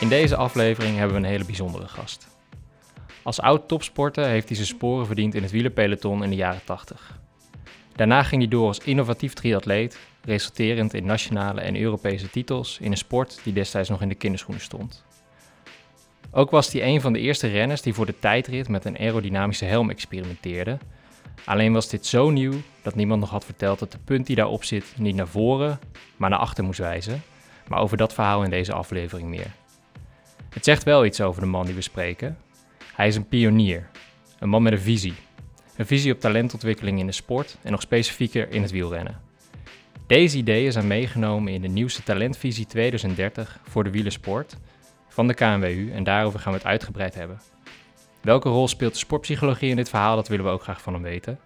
In deze aflevering hebben we een hele bijzondere gast. Als oud topsporter heeft hij zijn sporen verdiend in het wielerpeloton in de jaren 80. Daarna ging hij door als innovatief triatleet, resulterend in nationale en Europese titels in een sport die destijds nog in de kinderschoenen stond. Ook was hij een van de eerste renners die voor de tijdrit met een aerodynamische helm experimenteerde. Alleen was dit zo nieuw dat niemand nog had verteld dat de punt die daarop zit niet naar voren, maar naar achter moest wijzen. Maar over dat verhaal in deze aflevering meer. Het zegt wel iets over de man die we spreken. Hij is een pionier, een man met een visie. Een visie op talentontwikkeling in de sport en nog specifieker in het wielrennen. Deze ideeën zijn meegenomen in de nieuwste Talentvisie 2030 voor de wielersport van de KNWU en daarover gaan we het uitgebreid hebben. Welke rol speelt de sportpsychologie in dit verhaal? Dat willen we ook graag van hem weten.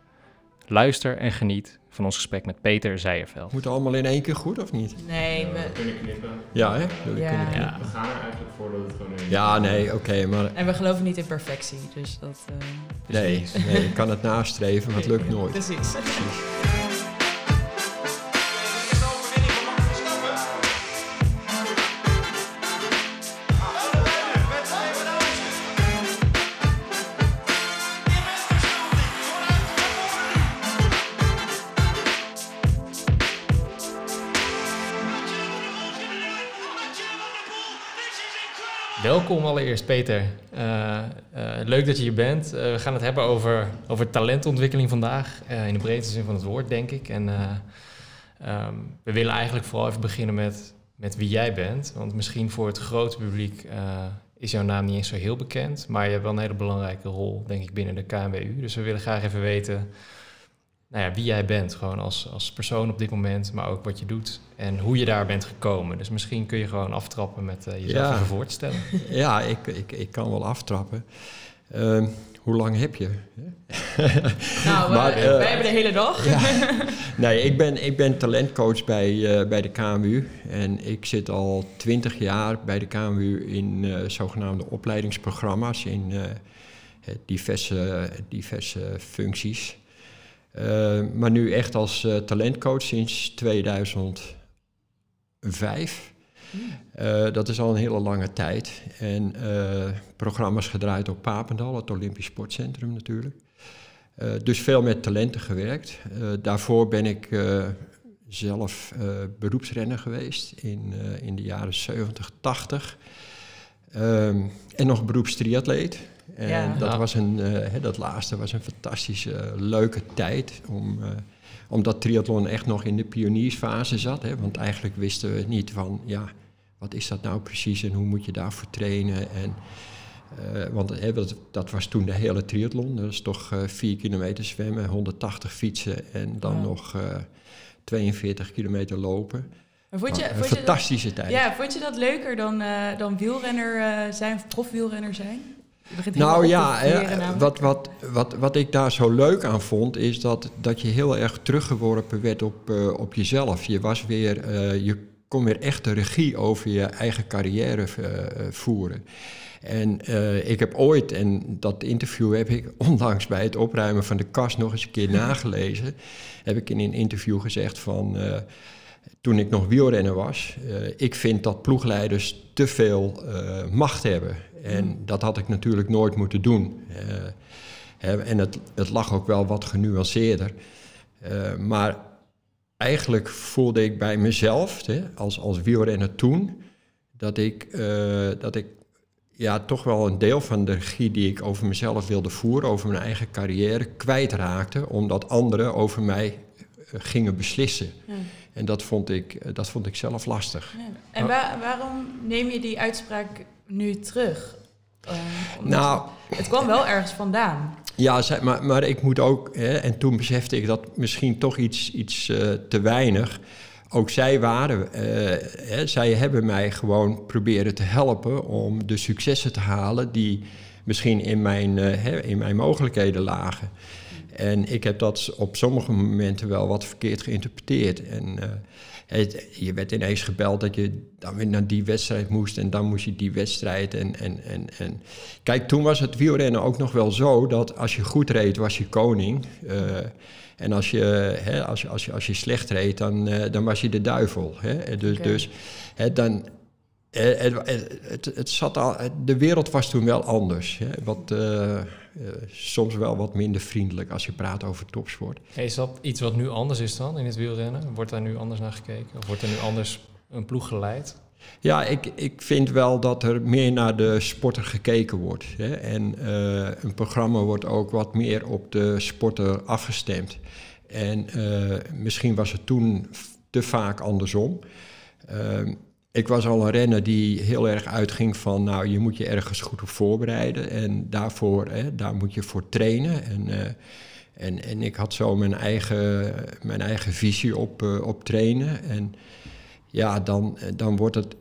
Luister en geniet van ons gesprek met Peter Zijerveld. Moet allemaal in één keer goed of niet? Nee, we- kunnen knippen. Ja, hè? Ja. kunnen knippen? Ja. We gaan er eigenlijk voor dat het gewoon een... Ja, nee, oké, maar en we geloven niet in perfectie, dus dat... eh, nee, nee, ik kan het nastreven, maar het lukt nooit. Precies. Welkom allereerst, Peter. Eh, eh, leuk dat je hier bent. Eh, we gaan het hebben over, over talentontwikkeling vandaag, in de breedste zin van het woord, denk ik. En eh, ehm, we willen eigenlijk vooral even beginnen met, met wie jij bent. Want misschien voor het grote publiek is jouw naam niet eens zo heel bekend. Maar je hebt wel een hele belangrijke rol, denk ik, binnen de KNWU. Dus we willen graag even weten nou ja, wie jij bent, gewoon als, als persoon op dit moment, maar ook wat je doet en hoe je daar bent gekomen. Dus misschien kun je gewoon aftrappen met eh, jezelf Ja. even voor te stellen. Ja, ik, ik, ik kan wel aftrappen. Ehm, hoe lang heb je? Nou, Maar, eh, wij hebben de hele dag. Nee, ik ben, ik ben talentcoach bij, eh, bij de KMU. En ik zit al twintig jaar bij de KMU in eh, zogenaamde opleidingsprogramma's in eh, eh, diverse, diverse functies. Eh, maar nu echt als eh, talentcoach sinds 2005. Eh, dat is al een hele lange tijd. En programma's gedraaid op Papendal, het Olympisch Sportcentrum natuurlijk. Dus veel met talenten gewerkt. Daarvoor ben ik zelf beroepsrenner geweest in, in de jaren 70, 80. Ehm, en nog beroepstriatleet. En Ja. dat, was een, eh, hè, dat laatste was een fantastische, eh, leuke tijd. Om, eh, omdat triathlon echt nog in de pioniersfase zat. Hè, want eigenlijk wisten we niet van, ja, wat is dat nou precies en hoe moet je daarvoor trainen? En, eh, want hè, dat, dat was toen de hele triathlon. Dat is toch eh 4 kilometer zwemmen, 180 fietsen en dan Ja. nog eh 42 kilometer lopen. Vond je, een vond je dat, fantastische tijd. ja, vond je dat leuker dan, eh, dan wielrenner eh, zijn of profwielrenner zijn? Nou ja, hè, wat, wat, wat, wat ik daar zo leuk aan vond, is dat, dat je heel erg teruggeworpen werd op, eh, op jezelf. Je was weer, eh, je kon weer echt de regie over je eigen carrière eh, voeren. En ik heb ooit, en dat interview heb ik onlangs bij het opruimen van de kast nog eens een keer nagelezen, heb ik in een interview gezegd van, toen ik nog wielrenner was, ik vind dat ploegleiders te veel macht hebben. En dat had ik natuurlijk nooit moeten doen. Eh, hè, en het, het lag ook wel wat genuanceerder. Eh, maar eigenlijk voelde ik bij mezelf, hè, als, als wielrenner toen, dat ik, eh, dat ik ja, toch wel een deel van de regie die ik over mezelf wilde voeren, over mijn eigen carrière, kwijtraakte, omdat anderen over mij gingen beslissen. Ja. En dat vond ik, dat vond ik zelf lastig. Ja. En wa- waarom neem je die uitspraak nu terug? Eh, Nou, het kwam wel ergens vandaan. Ja, maar, maar ik moet ook, hè, en toen besefte ik dat misschien toch iets, iets eh, te weinig. Ook zij waren, eh, hè, zij hebben mij gewoon proberen te helpen om de successen te halen die misschien in mijn, hè, in mijn mogelijkheden lagen. En ik heb dat op sommige momenten wel wat verkeerd geïnterpreteerd. En het, je werd ineens gebeld dat je dan weer naar die wedstrijd moest en dan moest je die wedstrijd. En, en, en, en. Kijk, toen was het wielrennen ook nog wel zo dat als je goed reed, was je koning. Eh, en als je, hè, als, je, als, je, als je slecht reed, dan, eh, dan was je de duivel. Hè? Dus, dus hè, dan, eh, het, het, het, zat al, de wereld was toen wel anders. Hè? Wat, eh, soms wel wat minder vriendelijk als je praat over topsport. Is dat iets wat nu anders is dan in het wielrennen? Wordt daar nu anders naar gekeken? Of wordt er nu anders een ploeg geleid? Ja, ik, ik vind wel dat er meer naar de sporter gekeken wordt. Hè? En eh, een programma wordt ook wat meer op de sporter afgestemd. En eh, misschien was het toen te vaak andersom. Ik was al een renner die heel erg uitging van, nou, je moet je ergens goed op voorbereiden. En daarvoor, hè, daar moet je voor trainen. En, eh, en, en ik had zo mijn eigen, mijn eigen visie op, eh, op trainen. En ja, dan, eh, dan wordt het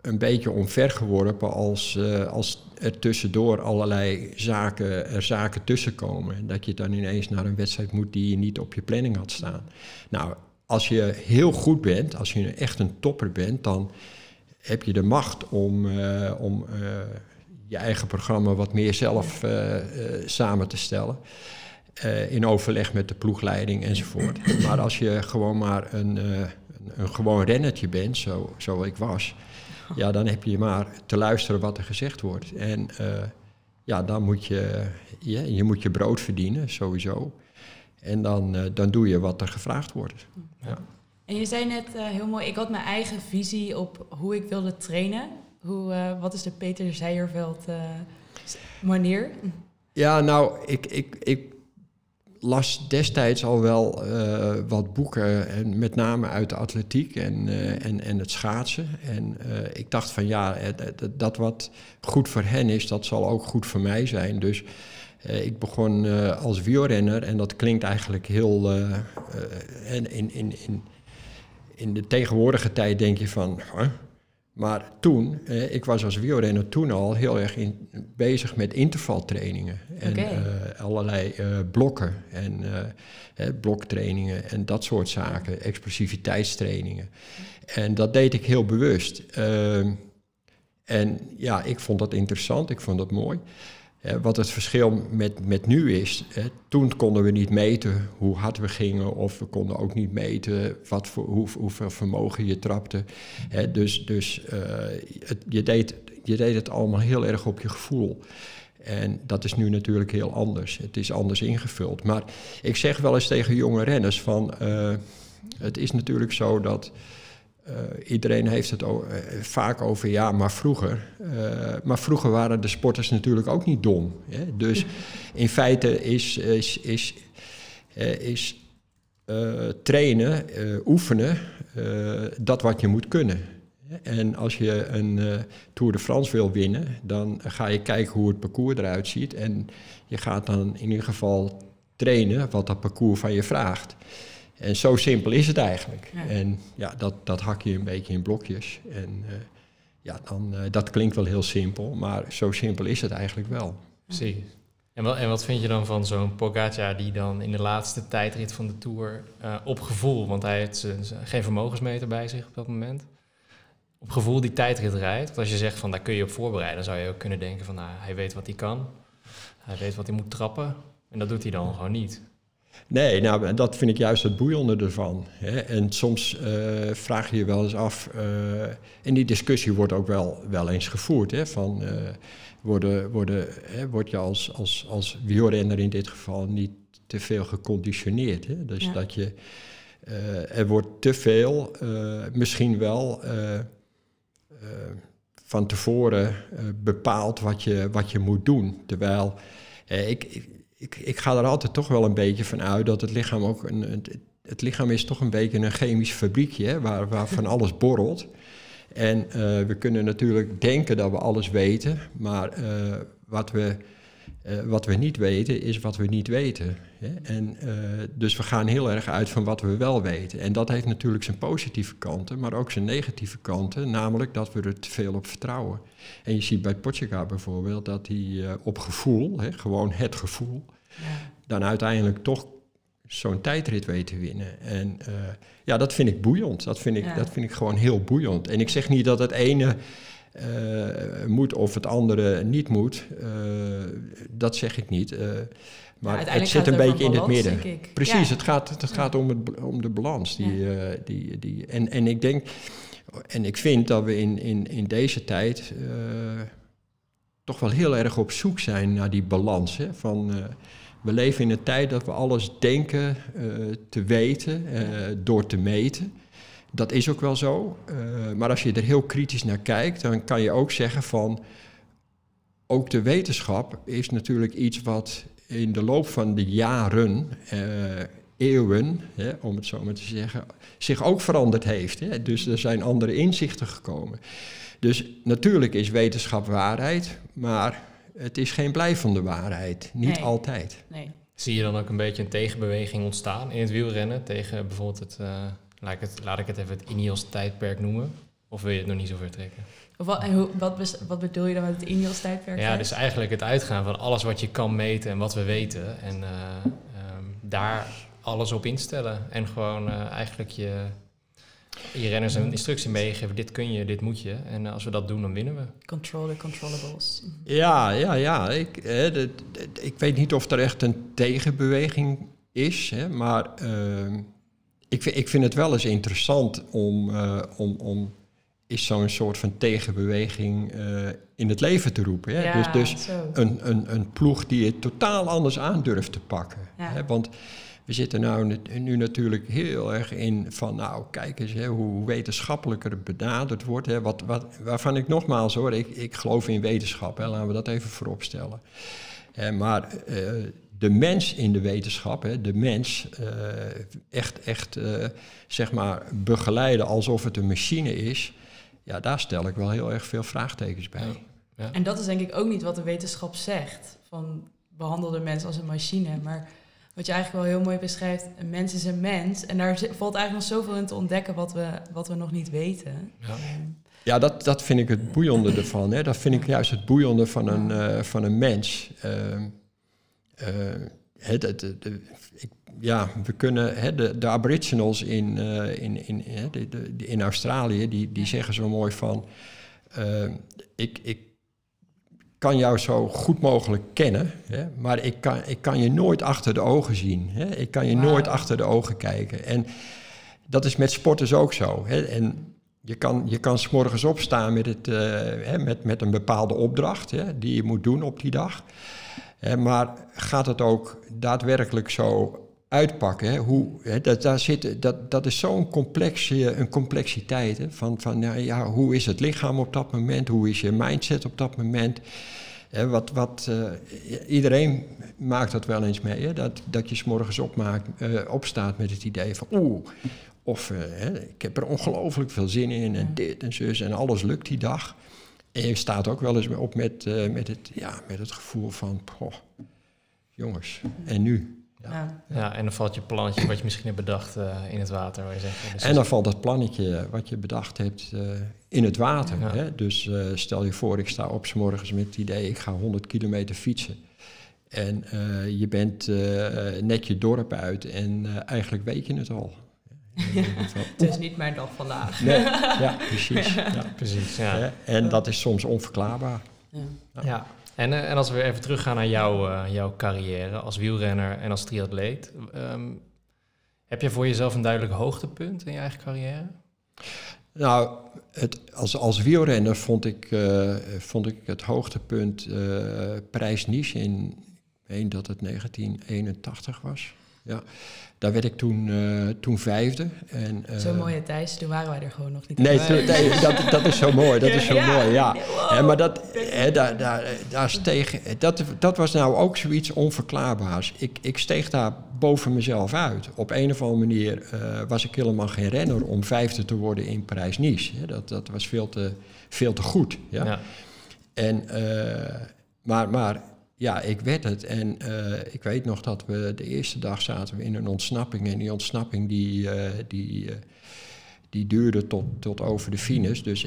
een beetje omvergeworpen als, als er tussendoor allerlei zaken, er zaken tussenkomen. En dat je dan ineens naar een wedstrijd moet die je niet op je planning had staan. Nou, als je heel goed bent, als je echt een topper bent, dan heb je de macht om, eh, om eh, je eigen programma wat meer zelf eh, samen te stellen. In overleg met de ploegleiding enzovoort. Maar als je gewoon maar een, een, gewoon rennertje bent, zo, zo ik was, ja, dan heb je maar te luisteren wat er gezegd wordt. En ja, dan moet je, je, je moet je brood verdienen, sowieso. En dan, dan doe je wat er gevraagd wordt. En je zei net eh, heel mooi, ik had mijn eigen visie op hoe ik wilde trainen. Hoe, eh, wat is de Peter Zeijerveld eh, manier? Ja, nou, ik, ik, ik las destijds al wel wat boeken, en met name uit de atletiek en, en, en het schaatsen. En ik dacht van ja, dat, dat wat goed voor hen is, dat zal ook goed voor mij zijn. Dus ik begon eh, als wielrenner en dat klinkt eigenlijk heel... eh, eh, en in, in, in, in de tegenwoordige tijd denk je van... huh? Maar toen, eh, ik was als wielrenner toen al heel erg in, bezig met intervaltrainingen. En eh, allerlei eh, blokken en eh, bloktrainingen en dat soort zaken. Explosiviteitstrainingen. En dat deed ik heel bewust. Ehm, en ja, ik vond dat interessant, ik vond dat mooi. Eh, wat het verschil met, met nu is, hè, toen konden we niet meten hoe hard we gingen, of we konden ook niet meten wat voor, hoe, hoeveel vermogen je trapte. Hè, dus dus eh, het, je, deed, je deed het allemaal heel erg op je gevoel. En dat is nu natuurlijk heel anders. Het is anders ingevuld. Maar ik zeg wel eens tegen jonge renners van, eh, het is natuurlijk zo dat eh, iedereen heeft het eh, vaak over ja, maar vroeger. Eh, maar vroeger waren de sporters natuurlijk ook niet dom. Hè? Dus in feite is, is, is, is trainen, oefenen, dat wat je moet kunnen. En als je een Tour de France wil winnen, dan ga je kijken hoe het parcours eruit ziet. En je gaat dan in ieder geval trainen wat dat parcours van je vraagt. En zo simpel is het eigenlijk. Ja. En ja, dat, dat hak je een beetje in blokjes. En eh, ja, dan, eh, dat klinkt wel heel simpel, maar zo simpel is het eigenlijk wel. Precies. En wat, en wat vind je dan van zo'n Pogacar die dan in de laatste tijdrit van de Tour eh, op gevoel, want hij heeft geen vermogensmeter bij zich op dat moment, op gevoel die tijdrit rijdt? Want als je zegt van daar kun je op voorbereiden, dan zou je ook kunnen denken van nou, hij weet wat hij kan, hij weet wat hij moet trappen en dat doet hij dan gewoon niet. Nee, nou, dat vind ik juist het boeiende ervan. Hè. En soms eh, vraag je je wel eens af, eh, en die discussie wordt ook wel, wel eens gevoerd, hè, van eh, worden, worden, hè, word je als, als, als wielrenner in dit geval niet te veel geconditioneerd. Hè? Dus Ja. dat je, er wordt te veel, misschien wel van tevoren bepaald wat je, wat je moet doen. Terwijl ik, ik, ik, ga er altijd toch wel een beetje van uit dat het lichaam ook een. Het, het lichaam is toch een beetje een chemisch fabriekje hè, waar, waar van alles borrelt. En eh, we kunnen natuurlijk denken dat we alles weten, maar eh, wat, we, eh, wat we niet weten is wat we niet weten. Hè? En, eh, dus we gaan heel erg uit van wat we wel weten. En dat heeft natuurlijk zijn positieve kanten, maar ook zijn negatieve kanten, namelijk dat we er te veel op vertrouwen. En je ziet bij Pogacar bijvoorbeeld dat hij eh, op gevoel, hè, gewoon het gevoel, Ja. dan uiteindelijk toch zo'n tijdrit weet te winnen. En ja, dat vind ik boeiend. Dat vind ik, Ja. dat vind ik gewoon heel boeiend. En ik zeg niet dat het ene eh, moet of het andere niet moet. Eh, dat zeg ik niet. Eh, maar het zit een beetje in het midden. Precies, Ja. het gaat, het gaat om, het, om de balans. Die, die, die, en, en ik denk, en ik vind dat we in, in, in deze tijd toch wel heel erg op zoek zijn naar die balans. Hè? Van, we leven in een tijd dat we alles denken te weten door te meten. Dat is ook wel zo. Eh, maar als je er heel kritisch naar kijkt, dan kan je ook zeggen van. Ook de wetenschap is natuurlijk iets wat in de loop van de jaren, eh, eeuwen, hè, om het zo maar te zeggen, zich ook veranderd heeft. Hè. Dus er zijn andere inzichten gekomen. Dus natuurlijk is wetenschap waarheid, maar het is geen blijvende waarheid. Niet Nee. altijd. Nee. Zie je dan ook een beetje een tegenbeweging ontstaan in het wielrennen tegen bijvoorbeeld het, eh, laat, ik het laat ik het even het Ineos-tijdperk noemen? Of wil je het nog niet zo ver trekken? Of wat, en hoe, wat, bedoel je dan met het Ineos-tijdperk? Ja, dus eigenlijk het uitgaan van alles wat je kan meten en wat we weten. En eh, ehm, daar alles op instellen. En gewoon eh, eigenlijk je, je renners een instructie meegeven. Dit kun je, dit moet je. En eh, als we dat doen, dan winnen we. Control the controllables. Ja, ja, ja. Ik, ik weet niet of er echt een tegenbeweging is, hè, maar ehm, ik, vind- ik vind het wel eens interessant om, eh, om, om is zo'n soort van tegenbeweging eh, in het leven te roepen. Hè? Ja, dus dus zo. een, een, een ploeg die het totaal anders aan durft te pakken. Ja. Hè? Want we zitten nou nu, nu natuurlijk heel erg in van, nou kijk eens hè, hoe wetenschappelijker het benaderd wordt. Hè? Wat, wat, waarvan ik nogmaals hoor, ik, ik geloof in wetenschap, hè? laten we dat even voorop stellen. Hè, maar eh, de mens in de wetenschap, hè, de mens eh, echt, echt eh, zeg maar begeleiden alsof het een machine is, ja, daar stel ik wel heel erg veel vraagtekens bij. En dat is denk ik ook niet wat de wetenschap zegt. Van behandel de mens als een machine. Maar wat je eigenlijk wel heel mooi beschrijft, een mens is een mens. En daar valt eigenlijk nog zoveel in te ontdekken wat we, wat we nog niet weten. Ja. Ja, dat, dat vind ik het boeiende ervan. Hè. Dat vind ik juist het boeiende van een, eh, van een mens. Ehm, eh, ik, ja, we kunnen... Hè, de, de aboriginals in, eh, in, in, hè, de, de- in Australië, die, die zeggen zo mooi van... ehm, ik, ik kan jou zo goed mogelijk kennen, hè, maar ik kan, ik kan je nooit achter de ogen zien. Hè. Ik kan je nooit achter de ogen kijken. En dat is met sporters ook zo. Hè. En je kan, je kan 's morgens opstaan met, het, eh, hè, met, met een bepaalde opdracht hè, die je moet doen op die dag. Maar gaat het ook daadwerkelijk zo uitpakken? Hè? Hoe, hè, dat, daar zit, dat, dat is zo'n complexe, een complexiteit. Hè? Van, van ja, ja, hoe is het lichaam op dat moment? Hoe is je mindset op dat moment? Hè, wat, wat, eh, iedereen maakt dat wel eens mee. Hè? Dat, dat je 's morgens opmaakt, eh, opstaat met het idee van... Oeh, of eh, hè, ik heb er ongelooflijk veel zin in en dit en zus en alles lukt die dag. En je staat ook wel eens op met, eh, met, het, ja, met het gevoel van, poh, jongens, en nu? Ja. ja. Ja, en dan valt je plannetje wat je misschien hebt bedacht eh, in het water. Waar je zegt, dus En dan valt dat plannetje wat je bedacht hebt eh, in het water. Ja. Hè? Dus eh, stel je voor, ik sta op 's morgens met het idee, ik ga 100 kilometer fietsen. En eh, je bent eh, net je dorp uit en eh, eigenlijk weet je het al. Van, Het is niet mijn dag vandaag. nee, ja, precies. Ja. Precies, ja. Hè? En dat is soms onverklaarbaar. Ja. Ja, en, eh, en als we weer even teruggaan naar jouw, eh, jouw carrière als wielrenner en als triatleet. ehm, heb je voor jezelf een duidelijk hoogtepunt in je eigen carrière? Nou, het, als, als wielrenner vond ik, eh, vond ik het hoogtepunt eh Parijs-Nice in, ik meen dat het 1981 was. Ja, daar werd ik toen, eh, toen vijfde. En, eh, Zo'n mooie Thijs, toen waren wij er gewoon nog niet. Nee, bij. toen- nee dat, dat is zo mooi. Dat is zo Ja. mooi, ja. Wow. Maar dat, hè, daar, daar, daar steeg, dat, dat was nou ook zoiets onverklaarbaars. Ik, ik steeg daar boven mezelf uit. Op een of andere manier eh, was ik helemaal geen renner om vijfde te worden in Parijs-Nice. Hè. Dat, dat was veel te, veel te goed. Ja? Ja. En, eh, maar, maar ja, ik werd het. En eh, ik weet nog dat we de eerste dag zaten we in een ontsnapping. En die ontsnapping die, eh, die, eh, die duurde tot, tot over de finish. Dus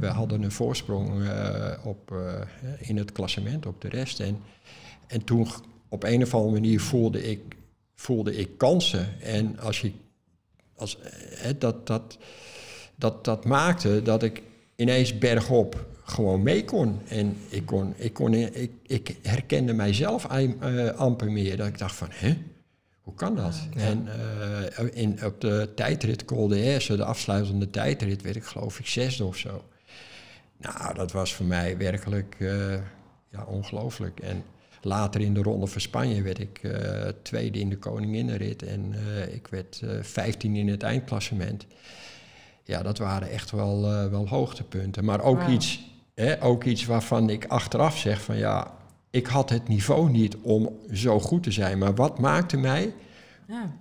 we hadden een voorsprong op, in het klassement op de rest. En, en toen op een of andere manier voelde ik, voelde ik kansen. En als je, als, dat, dat, dat, dat maakte dat ik ineens bergop gewoon mee kon. En ik, kon, ik, kon, ik, ik herkende mijzelf eh, amper meer. Dat ik dacht van, hè? Hoe kan dat? Ja. En eh, in, op de tijdrit Col de de afsluitende tijdrit, werd ik geloof ik zesde of zo. Nou, dat was voor mij werkelijk eh, ja, ongelooflijk. En later in de Ronde van Spanje werd ik tweede in de Koninginnenrit. En ik werd vijftien in het eindklassement. Ja, dat waren echt wel, wel hoogtepunten. Maar ook, iets, hè, ook iets waarvan ik achteraf zeg van ja, ik had het niveau niet om zo goed te zijn. Maar wat maakte mij Ja.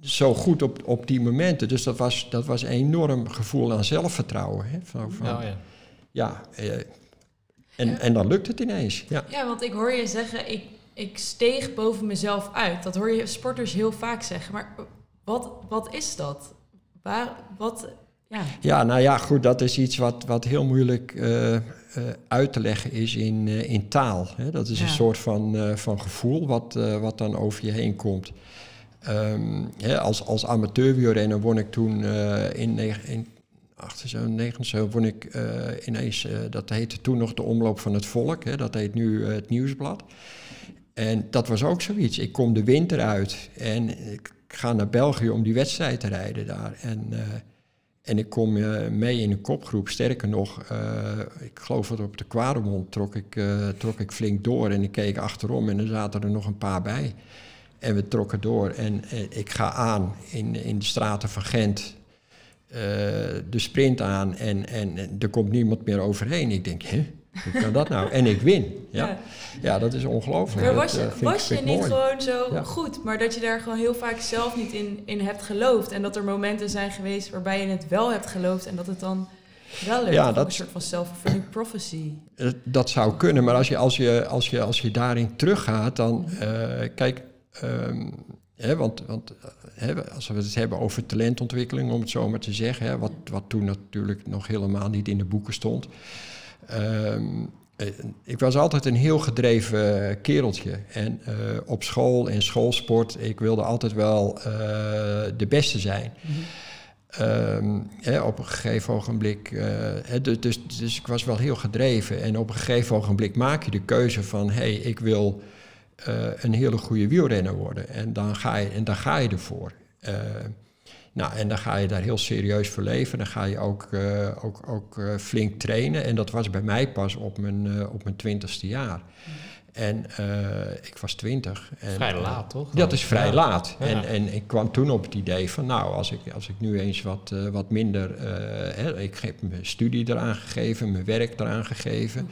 zo goed op, op die momenten? Dus dat was, dat was een enorm gevoel aan zelfvertrouwen. Hè? Van, van, Oh, ja. ja, eh, en, en dan lukt het ineens. Ja. ja, want ik hoor je zeggen, ik, ik steeg boven mezelf uit. Dat hoor je sporters heel vaak zeggen. Maar wat, wat is dat? Waar, wat, ja. ja, nou ja, goed, dat is iets wat, wat heel moeilijk eh, eh, uit te leggen is in, eh, in taal. Hè? Dat is Ja. een soort van, van gevoel wat, wat dan over je heen komt. Ehm, hè, als, als amateurwielrenner won ik toen in, in 78, won ik ineens, dat heette toen nog de Omloop van het Volk, hè, dat heet nu het Nieuwsblad. En dat was ook zoiets. Ik kom de winter uit en ik ga naar België om die wedstrijd te rijden daar. En, en ik kom eh, mee in een kopgroep. Sterker nog, eh, ik geloof dat op de Kwaremond trok ik, eh, trok ik flink door. En ik keek achterom en er zaten er nog een paar bij. En we trokken door. En ik ga aan in, in de straten van Gent. de sprint aan en, en, en er komt niemand meer overheen. Ik denk, hè, hoe kan dat nou? En ik win. Ja, Ja. ja dat is ongelooflijk. Maar Dat, was eh, je, was je niet mooi. gewoon zo Ja. goed, maar dat je daar gewoon heel vaak zelf niet in, in hebt geloofd. En dat er momenten zijn geweest waarbij je het wel hebt geloofd en dat het dan wel lukt. Ja, dat- een soort van self-fulfilling prophecy. Eh, Dat zou kunnen, maar als je, als je, als je, als je daarin teruggaat, dan eh, kijk, ehm, hè, want, want eh, hè, als we het hebben over talentontwikkeling, om het zo maar te zeggen, hè, wat, wat toen natuurlijk nog helemaal niet in de boeken stond. Ehm, eh, ik was altijd een heel gedreven kereltje. En eh, op school en schoolsport, ik wilde altijd wel eh, de beste zijn. Ehm, hè, op een gegeven ogenblik, dus, dus, dus ik was wel heel gedreven. En op een gegeven ogenblik maak je de keuze van: hé, hey, ik wil een hele goede wielrenner worden. En dan ga je, en dan ga je ervoor. Eh, nou, en dan ga je daar heel serieus voor leven. Dan ga je ook, eh, ook, ook eh, flink trainen. En dat was bij mij pas op mijn, eh, op mijn twintigste jaar. En eh, ik was twintig. En, Vrij laat, toch? dat is vrij Ja. laat. Ja. En, en ik kwam toen op het idee van, nou, als ik, als ik nu eens wat, eh, wat minder... eh, hè, ik heb mijn studie eraan gegeven, mijn werk eraan gegeven.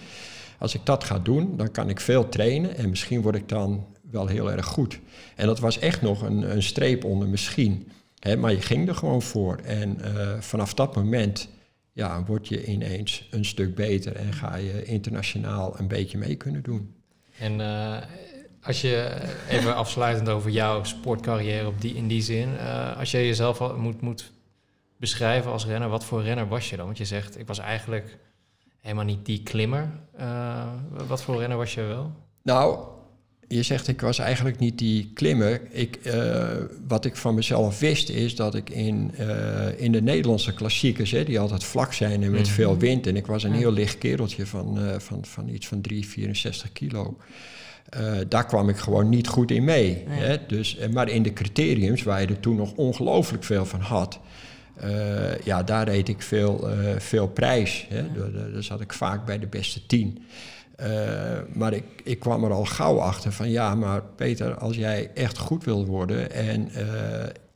Als ik dat ga doen, dan kan ik veel trainen en misschien word ik dan wel heel erg goed. En dat was echt nog een, een streep onder misschien. Maar je ging er gewoon voor. En eh, vanaf dat moment ja, word je ineens een stuk beter en ga je internationaal een beetje mee kunnen doen. En eh, als je even afsluitend over jouw sportcarrière op die, in die zin, eh, als je jezelf moet, moet beschrijven als renner, wat voor renner was je dan? Want je zegt, ik was eigenlijk helemaal niet die klimmer. Wat voor renner was je wel? Nou, je zegt ik was eigenlijk niet die klimmer. Ik, eh, wat ik van mezelf wist is dat ik in, eh, in de Nederlandse klassiekers, hè, die altijd vlak zijn en met Mhm. veel wind, en ik was een heel licht kereltje van, eh, van, van iets van 3, 64 kilo. Daar kwam ik gewoon niet goed in mee. Nee. Hè? Dus, maar in de criteriums, waar je er toen nog ongelooflijk veel van had, ja, daar reed ik veel, veel prijs. Hè? Daar zat ik vaak bij de beste tien. Eh, maar ik, ik kwam er al gauw achter van ja, maar Peter, als jij echt goed wil worden en eh,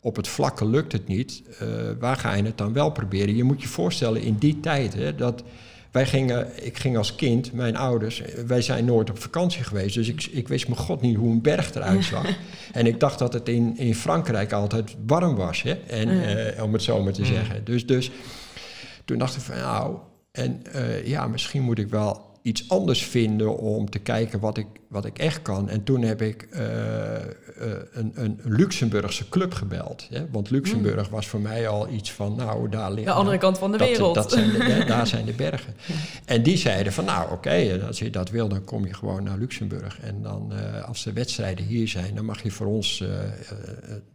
op het vlakke lukt het niet, eh, waar ga je het dan wel proberen? Je moet je voorstellen in die tijd hè, dat wij gingen, ik ging als kind, mijn ouders, wij zijn nooit op vakantie geweest, dus ik, ik wist mijn god niet hoe een berg eruit zag. En ik dacht dat het in, in Frankrijk altijd warm was, hè? En, Ja. om het zo maar te zeggen. Dus, dus toen dacht ik van nou, en ja, misschien moet ik wel iets anders vinden om te kijken wat ik, wat ik echt kan. En toen heb ik eh, eh, een, een Luxemburgse club gebeld. Hè? Want Luxemburg was voor mij al iets van, nou, daar ligt... De andere kant van de dat- wereld. Dat zijn de, daar zijn de bergen. En die zeiden van, nou oké, als je dat wil, dan kom je gewoon naar Luxemburg. En dan, eh, als de wedstrijden hier zijn, dan mag je voor ons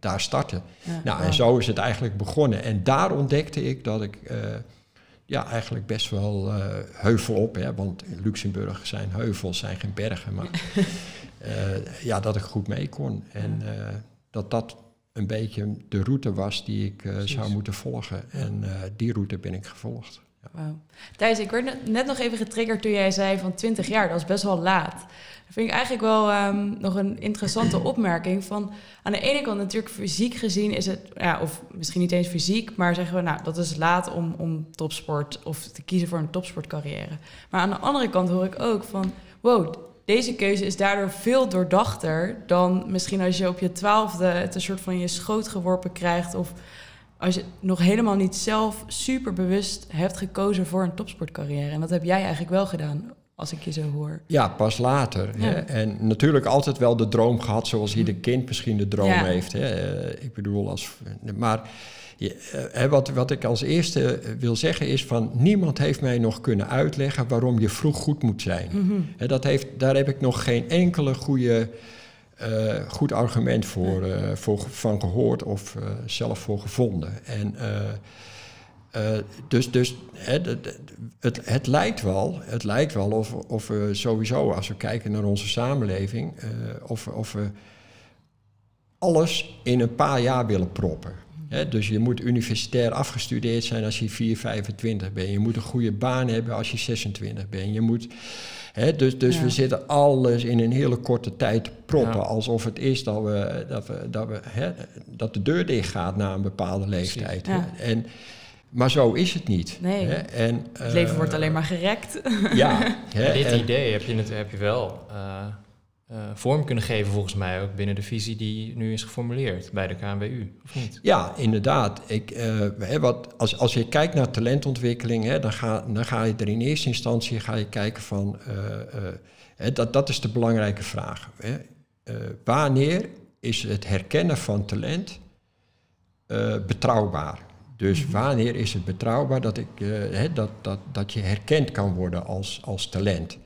daar starten. Ja, Nou, en zo is het eigenlijk begonnen. En daar ontdekte ik dat ik ja, eigenlijk best wel eh, heuvel op, hè, want in Luxemburg zijn heuvels, zijn geen bergen, maar eh, ja, dat ik goed mee kon. En eh, dat dat een beetje de route was die ik zou moeten volgen. En die route ben ik gevolgd. Ja. Wauw. Thijs, ik werd net- net nog even getriggerd toen jij zei van 20 jaar, dat is best wel laat. Dat vind ik eigenlijk wel ehm, nog een interessante opmerking. Van, aan de ene kant natuurlijk fysiek gezien is het, ja, of misschien niet eens fysiek, maar zeggen we, nou, dat is laat om, om topsport of te kiezen voor een topsportcarrière. Maar aan de andere kant hoor ik ook van, wow, deze keuze is daardoor veel doordachter dan misschien als je op je twaalfde het een soort van je schoot geworpen krijgt of als je nog helemaal niet zelf super bewust hebt gekozen voor een topsportcarrière. En dat heb jij eigenlijk wel gedaan, als ik je zo hoor. Ja, pas later. Ja. Hè? En natuurlijk altijd wel de droom gehad, zoals ieder Hm. kind misschien de droom Ja. heeft. Hè? Eh, ik bedoel, als, maar eh, hè, wat, wat ik als eerste wil zeggen is van niemand heeft mij nog kunnen uitleggen waarom je vroeg goed moet zijn. Hè, dat heeft, daar heb ik nog geen enkele goede, eh, goed argument voor, voor, van gehoord of zelf voor gevonden. En, eh, dus dus hè, het, het, lijkt wel, het lijkt wel of, of we sowieso, als we kijken naar onze samenleving, eh, of, we- of we alles in een paar jaar willen proppen. Hè, dus je moet universitair afgestudeerd zijn als je 4, 25 bent. Je moet een goede baan hebben als je 26 bent. Je moet, hè, dus dus Ja. we zitten alles in een hele korte tijd te proppen. Ja. Alsof het is dat, we, dat, we, dat, we, hè, dat de deur dicht gaat na een bepaalde leeftijd. Ja. En, maar zo is het niet. Nee. Hè. En, Het leven eh, wordt alleen maar gerekt. Ja, hè, dit en- idee heb je, het, heb je wel eh, eh, vorm kunnen geven, volgens mij ook binnen de visie die nu is geformuleerd bij de KNWU, of niet? Ja, inderdaad. Ik, eh, hè, wat, als, als je kijkt naar talentontwikkeling, hè, dan, ga, dan ga je er in eerste instantie ga je kijken van, eh, eh, hè, dat, dat is de belangrijke vraag. Hè. Eh, wanneer is het herkennen van talent eh, betrouwbaar? Dus wanneer is het betrouwbaar dat, ik, eh, dat, dat, dat je herkend kan worden als, als talent?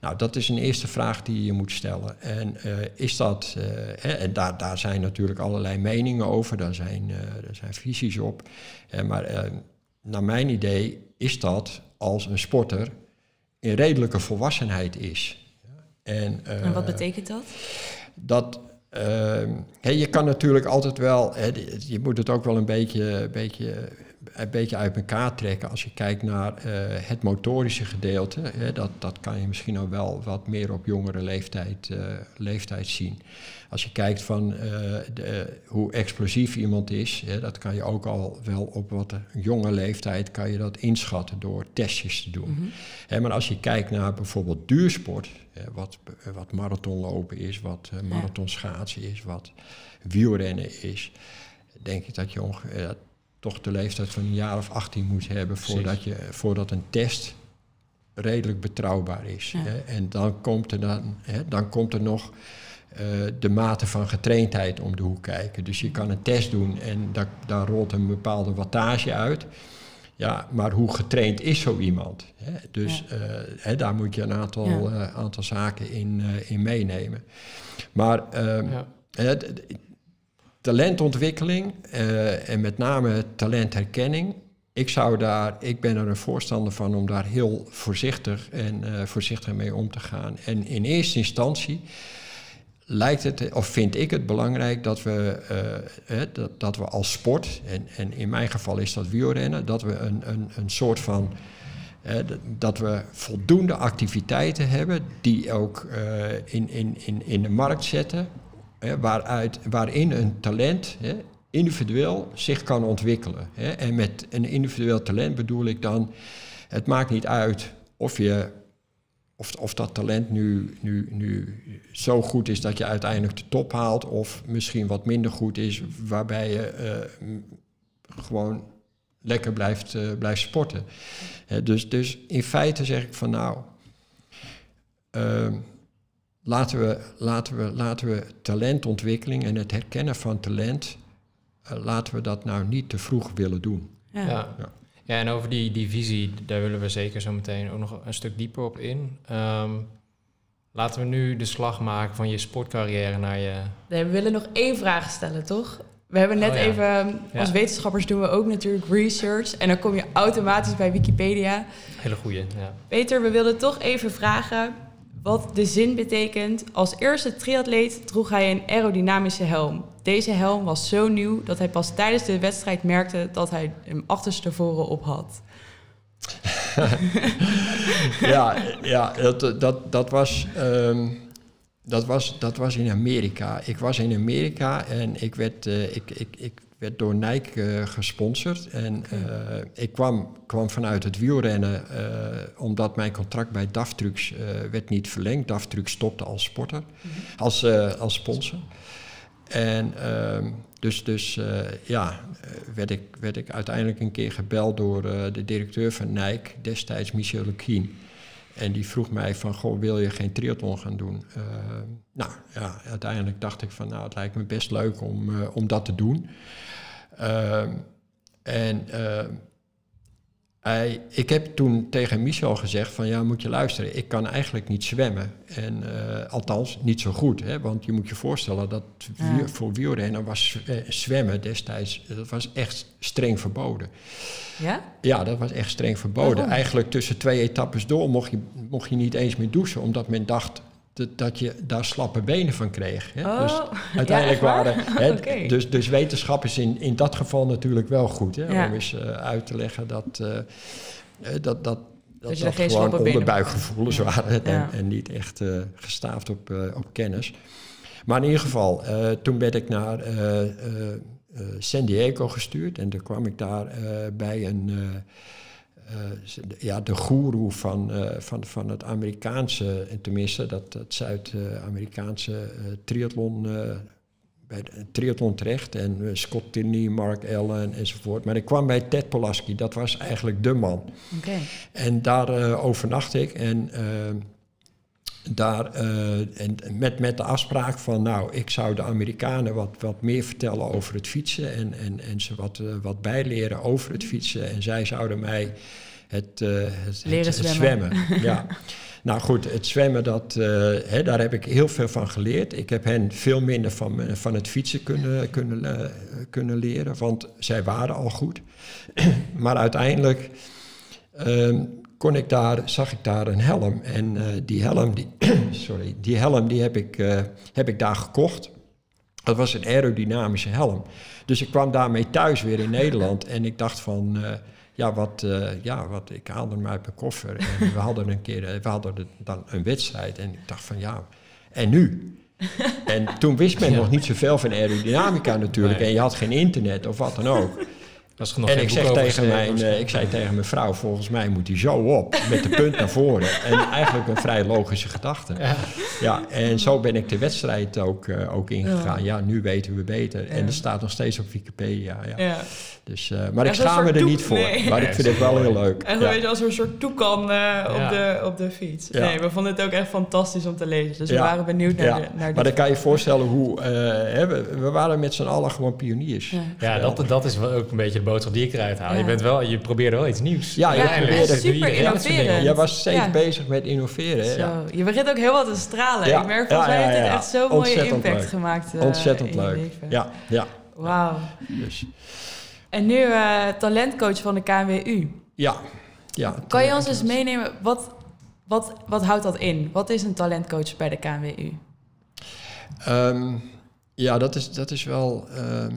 Nou, dat is een eerste vraag die je moet stellen. En eh, is dat, eh, hè, en daar, daar zijn natuurlijk allerlei meningen over, daar zijn, er zijn visies op. Maar naar mijn idee is dat als een sporter in redelijke volwassenheid is. En, En wat betekent dat? dat ehm, hè, je kan natuurlijk altijd wel, je moet het ook wel een beetje, beetje, een beetje uit elkaar trekken als je kijkt naar eh, het motorische gedeelte. Hè, dat, dat kan je misschien al wel wat meer op jongere leeftijd, eh, leeftijd zien. Als je kijkt van eh, de, hoe explosief iemand is, hè, dat kan je ook al wel op wat een jonge leeftijd kan je dat inschatten door testjes te doen. Mhm. Hè, maar als je kijkt naar bijvoorbeeld duursport, hè, wat, wat marathonlopen is, wat marathonschaatsen is, wat wielrennen is, denk ik dat je ongeveer toch de leeftijd van een jaar of 18 moet hebben voordat, je, voordat een test redelijk betrouwbaar is. Ja. Hè. En dan komt er, dan, hè, dan komt er nog eh, de mate van getraindheid om de hoek kijken. Dus je kan een test doen en daar, daar rolt een bepaalde wattage uit. Ja, maar hoe getraind is zo iemand? Hè? Dus eh, hè, daar moet je een aantal, Ja. eh, aantal zaken in, eh, in meenemen. Maar ehm, talentontwikkeling eh, en met name talentherkenning. Ik, zou daar, ik ben er een voorstander van om daar heel voorzichtig en eh, voorzichtig mee om te gaan. En in eerste instantie lijkt het, of vind ik het belangrijk dat we, eh, dat, dat we als sport, en, en in mijn geval is dat wielrennen, dat we een, een, een soort van, dat we voldoende activiteiten hebben die ook in, in, in, in de markt zetten, waaruit, waarin een talent hè, individueel zich kan ontwikkelen. Hè. En met een individueel talent bedoel ik dan, het maakt niet uit of je of, of dat talent nu, nu, nu zo goed is dat je uiteindelijk de top haalt, of misschien wat minder goed is, waarbij je eh, gewoon lekker blijft, eh, blijft sporten. Dus, dus in feite zeg ik van nou, ehm, laten, we, laten, we, laten we talentontwikkeling en het herkennen van talent, eh, laten we dat nou niet te vroeg willen doen. Ja. Ja. Ja. En over die, die visie, daar willen we zeker zo meteen ook nog een stuk dieper op in. Ehm, laten we nu de slag maken van je sportcarrière naar je... Nee, we willen nog één vraag stellen, toch? We hebben net Oh ja. even, als Ja. wetenschappers doen we ook natuurlijk research. En dan kom je automatisch bij Wikipedia. Hele goeie, ja. Peter, we wilden toch even vragen wat de zin betekent. Als eerste triatleet droeg hij een aerodynamische helm. Deze helm was zo nieuw dat hij pas tijdens de wedstrijd merkte dat hij hem achterstevoren op had. ja, ja dat, dat, dat, was, ehm, dat, was, dat was in Amerika. Ik was in Amerika en ik werd, eh, ik, ik, ik werd door Nike eh, gesponsord. En eh, ik kwam, kwam vanuit het wielrennen eh, omdat mijn contract bij DAF Trucks eh, werd niet verlengd. DAF Trucks stopte als sporter, als, eh, als sponsor. En ehm, dus, dus ja, werd ik, werd ik uiteindelijk een keer gebeld door de directeur van Nike, destijds Michel Lequien. En die vroeg mij van, goh, wil je geen triathlon gaan doen? Eh, nou ja, uiteindelijk dacht ik van, nou, het lijkt me best leuk om, eh, om dat te doen. Ehm, en ik heb toen tegen Michel gezegd van ja, moet je luisteren, ik kan eigenlijk niet zwemmen. En eh, althans, niet zo goed. Hè? Want je moet je voorstellen dat Ja. voor wielrennen was eh, zwemmen destijds, dat was echt streng verboden. Ja? Ja, dat was echt streng verboden. Waarom? Eigenlijk tussen twee etappes door mocht je, mocht je niet eens meer douchen, omdat men dacht dat, je daar slappe benen van kreeg. Hè? Oh, dus uiteindelijk waren. Hè, dus, dus wetenschap is in, in dat geval natuurlijk wel goed. Hè? Ja. Om eens eh, uit te leggen dat. eh, eh, dat, dat, dat, dat, gewoon onderbuikgevoelens Ja. waren en, en niet echt gestaafd op, op kennis. Maar in ieder geval, toen werd ik naar San Diego gestuurd en toen kwam ik daar bij een, ja, de goeroe van, eh, van, van het Amerikaanse, en tenminste dat, dat Zuid-Amerikaanse eh, triathlon, eh, bij triathlon terecht. En eh, Scott Tierney, Mark Allen enzovoort. Maar ik kwam bij Ted Polaski, dat was eigenlijk de man. Oké. En daar eh, overnachtte ik en eh, daar, eh, en met, met de afspraak van, nou, ik zou de Amerikanen wat, wat meer vertellen over het fietsen en, en, en ze wat, eh, wat bijleren over het fietsen. En zij zouden mij het, eh, het, Leren het, het zwemmen. zwemmen. ja. Nou goed, het zwemmen, dat, hè, daar heb ik heel veel van geleerd. Ik heb hen veel minder van, van het fietsen kunnen, kunnen, kunnen leren, want zij waren al goed. maar uiteindelijk ehm, kon ik daar, zag ik daar een helm. En eh, die helm, die, sorry, die helm die heb, ik, eh, heb ik daar gekocht. Dat was een aerodynamische helm. Dus ik kwam daarmee thuis weer in Nederland. En ik dacht van, eh, ja, wat, ja, wat, ik haalde hem uit mijn koffer. En we hadden een keer, we hadden de- dan een wedstrijd. En ik dacht van, ja, en nu? En toen wist men Ja. nog niet zoveel van aerodynamica natuurlijk. Nee. En je had geen internet of wat dan ook. Dat is nog En ik zeg tegen mijn, eh, ik zei tegen mijn vrouw, volgens mij moet hij zo op, met de punt naar voren. En eigenlijk een vrij logische gedachte. Ja. Ja, en zo ben ik de wedstrijd ook, eh, ook ingegaan. Ja, nu weten we beter. En dat staat nog steeds op Wikipedia. Ja. Ja. Dus, eh, maar ik schaam me er niet voor. nee. Maar ik vind het wel heel leuk. Ja. een beetje als een soort toekan eh, op, Ja. de, op de fiets. Ja. Nee, we vonden het ook echt fantastisch om te lezen. Dus we waren benieuwd naar Ja, de naar maar dan kan je je voorstellen hoe... eh, hè, we, we waren met z'n allen gewoon pioniers. Ja. Ja, dat, dat is wel ook een beetje de boodschap die ik eruit haal. Ja. Je, bent wel, je probeerde wel iets nieuws. Ja, je Ja, probeerde- echt super dat innoverend. Jij was steeds Ja. bezig met innoveren. hè? Ja. Zo, je begint ook heel wat te stralen. Ja. Ik merk Ja, volgens mij heeft dit echt zo'n mooie impact leuk. gemaakt eh, Ontzettend in je leuk. leven. Ja, ja. Wauw. Dus, En nu eh, talentcoach van de KNWU. ja. ja. Kan je ons eens meenemen, wat, wat, wat houdt dat in? Wat is een talentcoach bij de KNWU? Ehm, ja, dat is, dat is wel. ehm,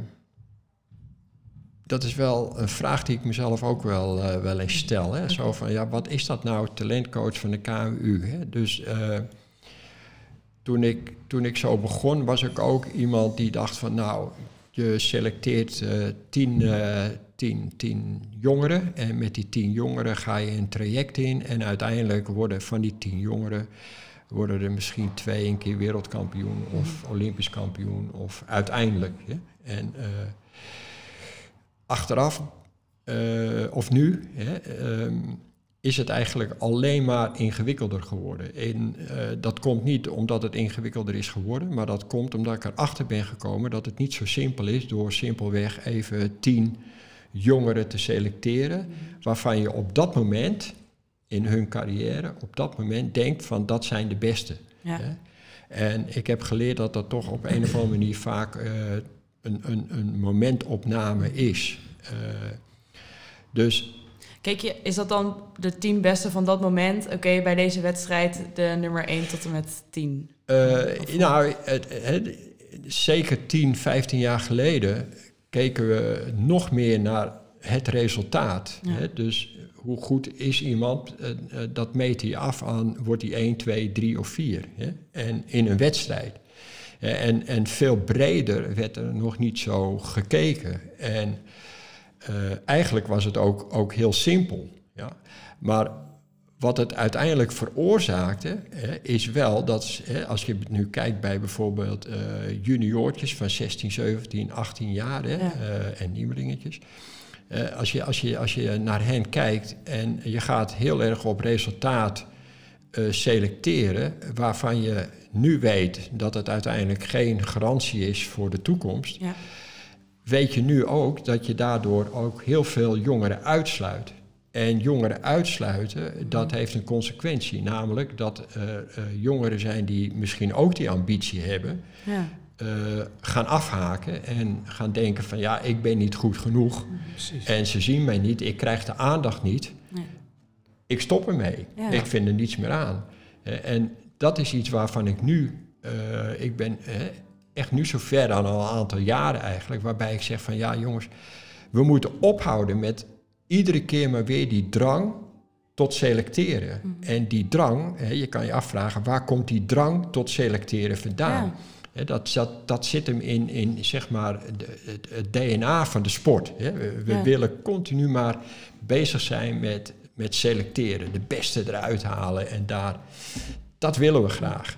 dat is wel een vraag die ik mezelf ook wel, eh, wel eens stel. Hè? Zo van, ja, wat is dat nou, talentcoach van de KMU? Hè? Dus eh, toen, ik, toen ik zo begon, was ik ook iemand die dacht van, nou, je selecteert eh, tien, tien, tien jongeren. En met die tien jongeren ga je een traject in. En uiteindelijk worden van die tien jongeren worden er misschien twee een keer wereldkampioen of olympisch kampioen of uiteindelijk. Hè? En achteraf, eh, of nu, hè, ehm, is het eigenlijk alleen maar ingewikkelder geworden. En eh, dat komt niet omdat het ingewikkelder is geworden, maar dat komt omdat ik erachter ben gekomen dat het niet zo simpel is door simpelweg even tien jongeren te selecteren, waarvan je op dat moment in hun carrière, op dat moment denkt van dat zijn de beste. Ja. Hè? En ik heb geleerd dat dat toch op een of andere manier vaak eh, een, een, een momentopname is. Eh, dus Kijk, je, is dat dan de tien beste van dat moment? Oké, bij deze wedstrijd de nummer 1 tot en met 10. Eh, nou, het, het- zeker 10, 15 jaar geleden keken we nog meer naar het resultaat. Ja. Hè? Dus hoe goed is iemand, eh, dat meet hij af aan, wordt hij 1, 2, 3 of 4. Hè? En in een wedstrijd. Eh, En, en veel breder werd er nog niet zo gekeken. En eh, eigenlijk was het ook, ook heel simpel. Ja? Maar wat het uiteindelijk veroorzaakte, hè, is wel dat hè, als je nu kijkt bij bijvoorbeeld eh juniortjes van 16, 17, 18 jaar hè, Ja. en nieuwelingetjes. als, je, als, je, als je naar hen kijkt en je gaat heel erg op resultaat selecteren, waarvan je nu weet dat het uiteindelijk geen garantie is voor de toekomst, Ja. weet je nu ook dat je daardoor ook heel veel jongeren uitsluit. En jongeren uitsluiten, dat heeft een consequentie. Namelijk dat eh, eh, jongeren zijn die misschien ook die ambitie hebben, Ja. eh, gaan afhaken en gaan denken van ja, ik ben niet goed genoeg. Precies. En ze zien mij niet, ik krijg de aandacht niet. Nee. Ik stop ermee. Ja. Ik vind er niets meer aan. En dat is iets waarvan ik nu, eh, ik ben eh, echt nu zo ver dan al een aantal jaren eigenlijk, waarbij ik zeg van ja jongens, we moeten ophouden met iedere keer maar weer die drang tot selecteren. En die drang, hè, je kan je afvragen, waar komt die drang tot selecteren vandaan? Ja. Hè, dat, dat, dat zit hem in, in zeg maar, de- het, het DNA van de sport. Hè. We, we Ja. willen continu maar bezig zijn met, met selecteren, de beste eruit halen en daar, dat willen we graag.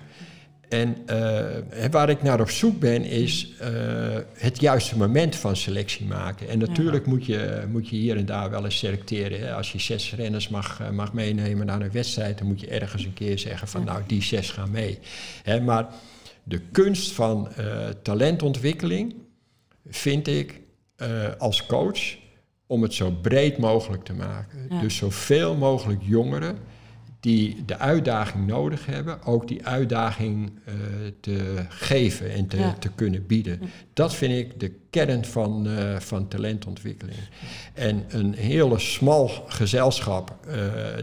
En eh, waar ik naar op zoek ben, is eh, het juiste moment van selectie maken. En natuurlijk moet, je, moet je hier en daar wel eens selecteren. Hè. Als je zes renners mag, eh, mag meenemen naar een wedstrijd, dan moet je ergens een keer zeggen van Ja. nou, die zes gaan mee. Hè, maar de kunst van talentontwikkeling vind ik als coach om het zo breed mogelijk te maken. Ja. Dus zoveel mogelijk jongeren die de uitdaging nodig hebben, ook die uitdaging eh, te geven en te, Ja. te kunnen bieden. Dat vind ik de kern van, eh, van talentontwikkeling. En een hele smal gezelschap eh,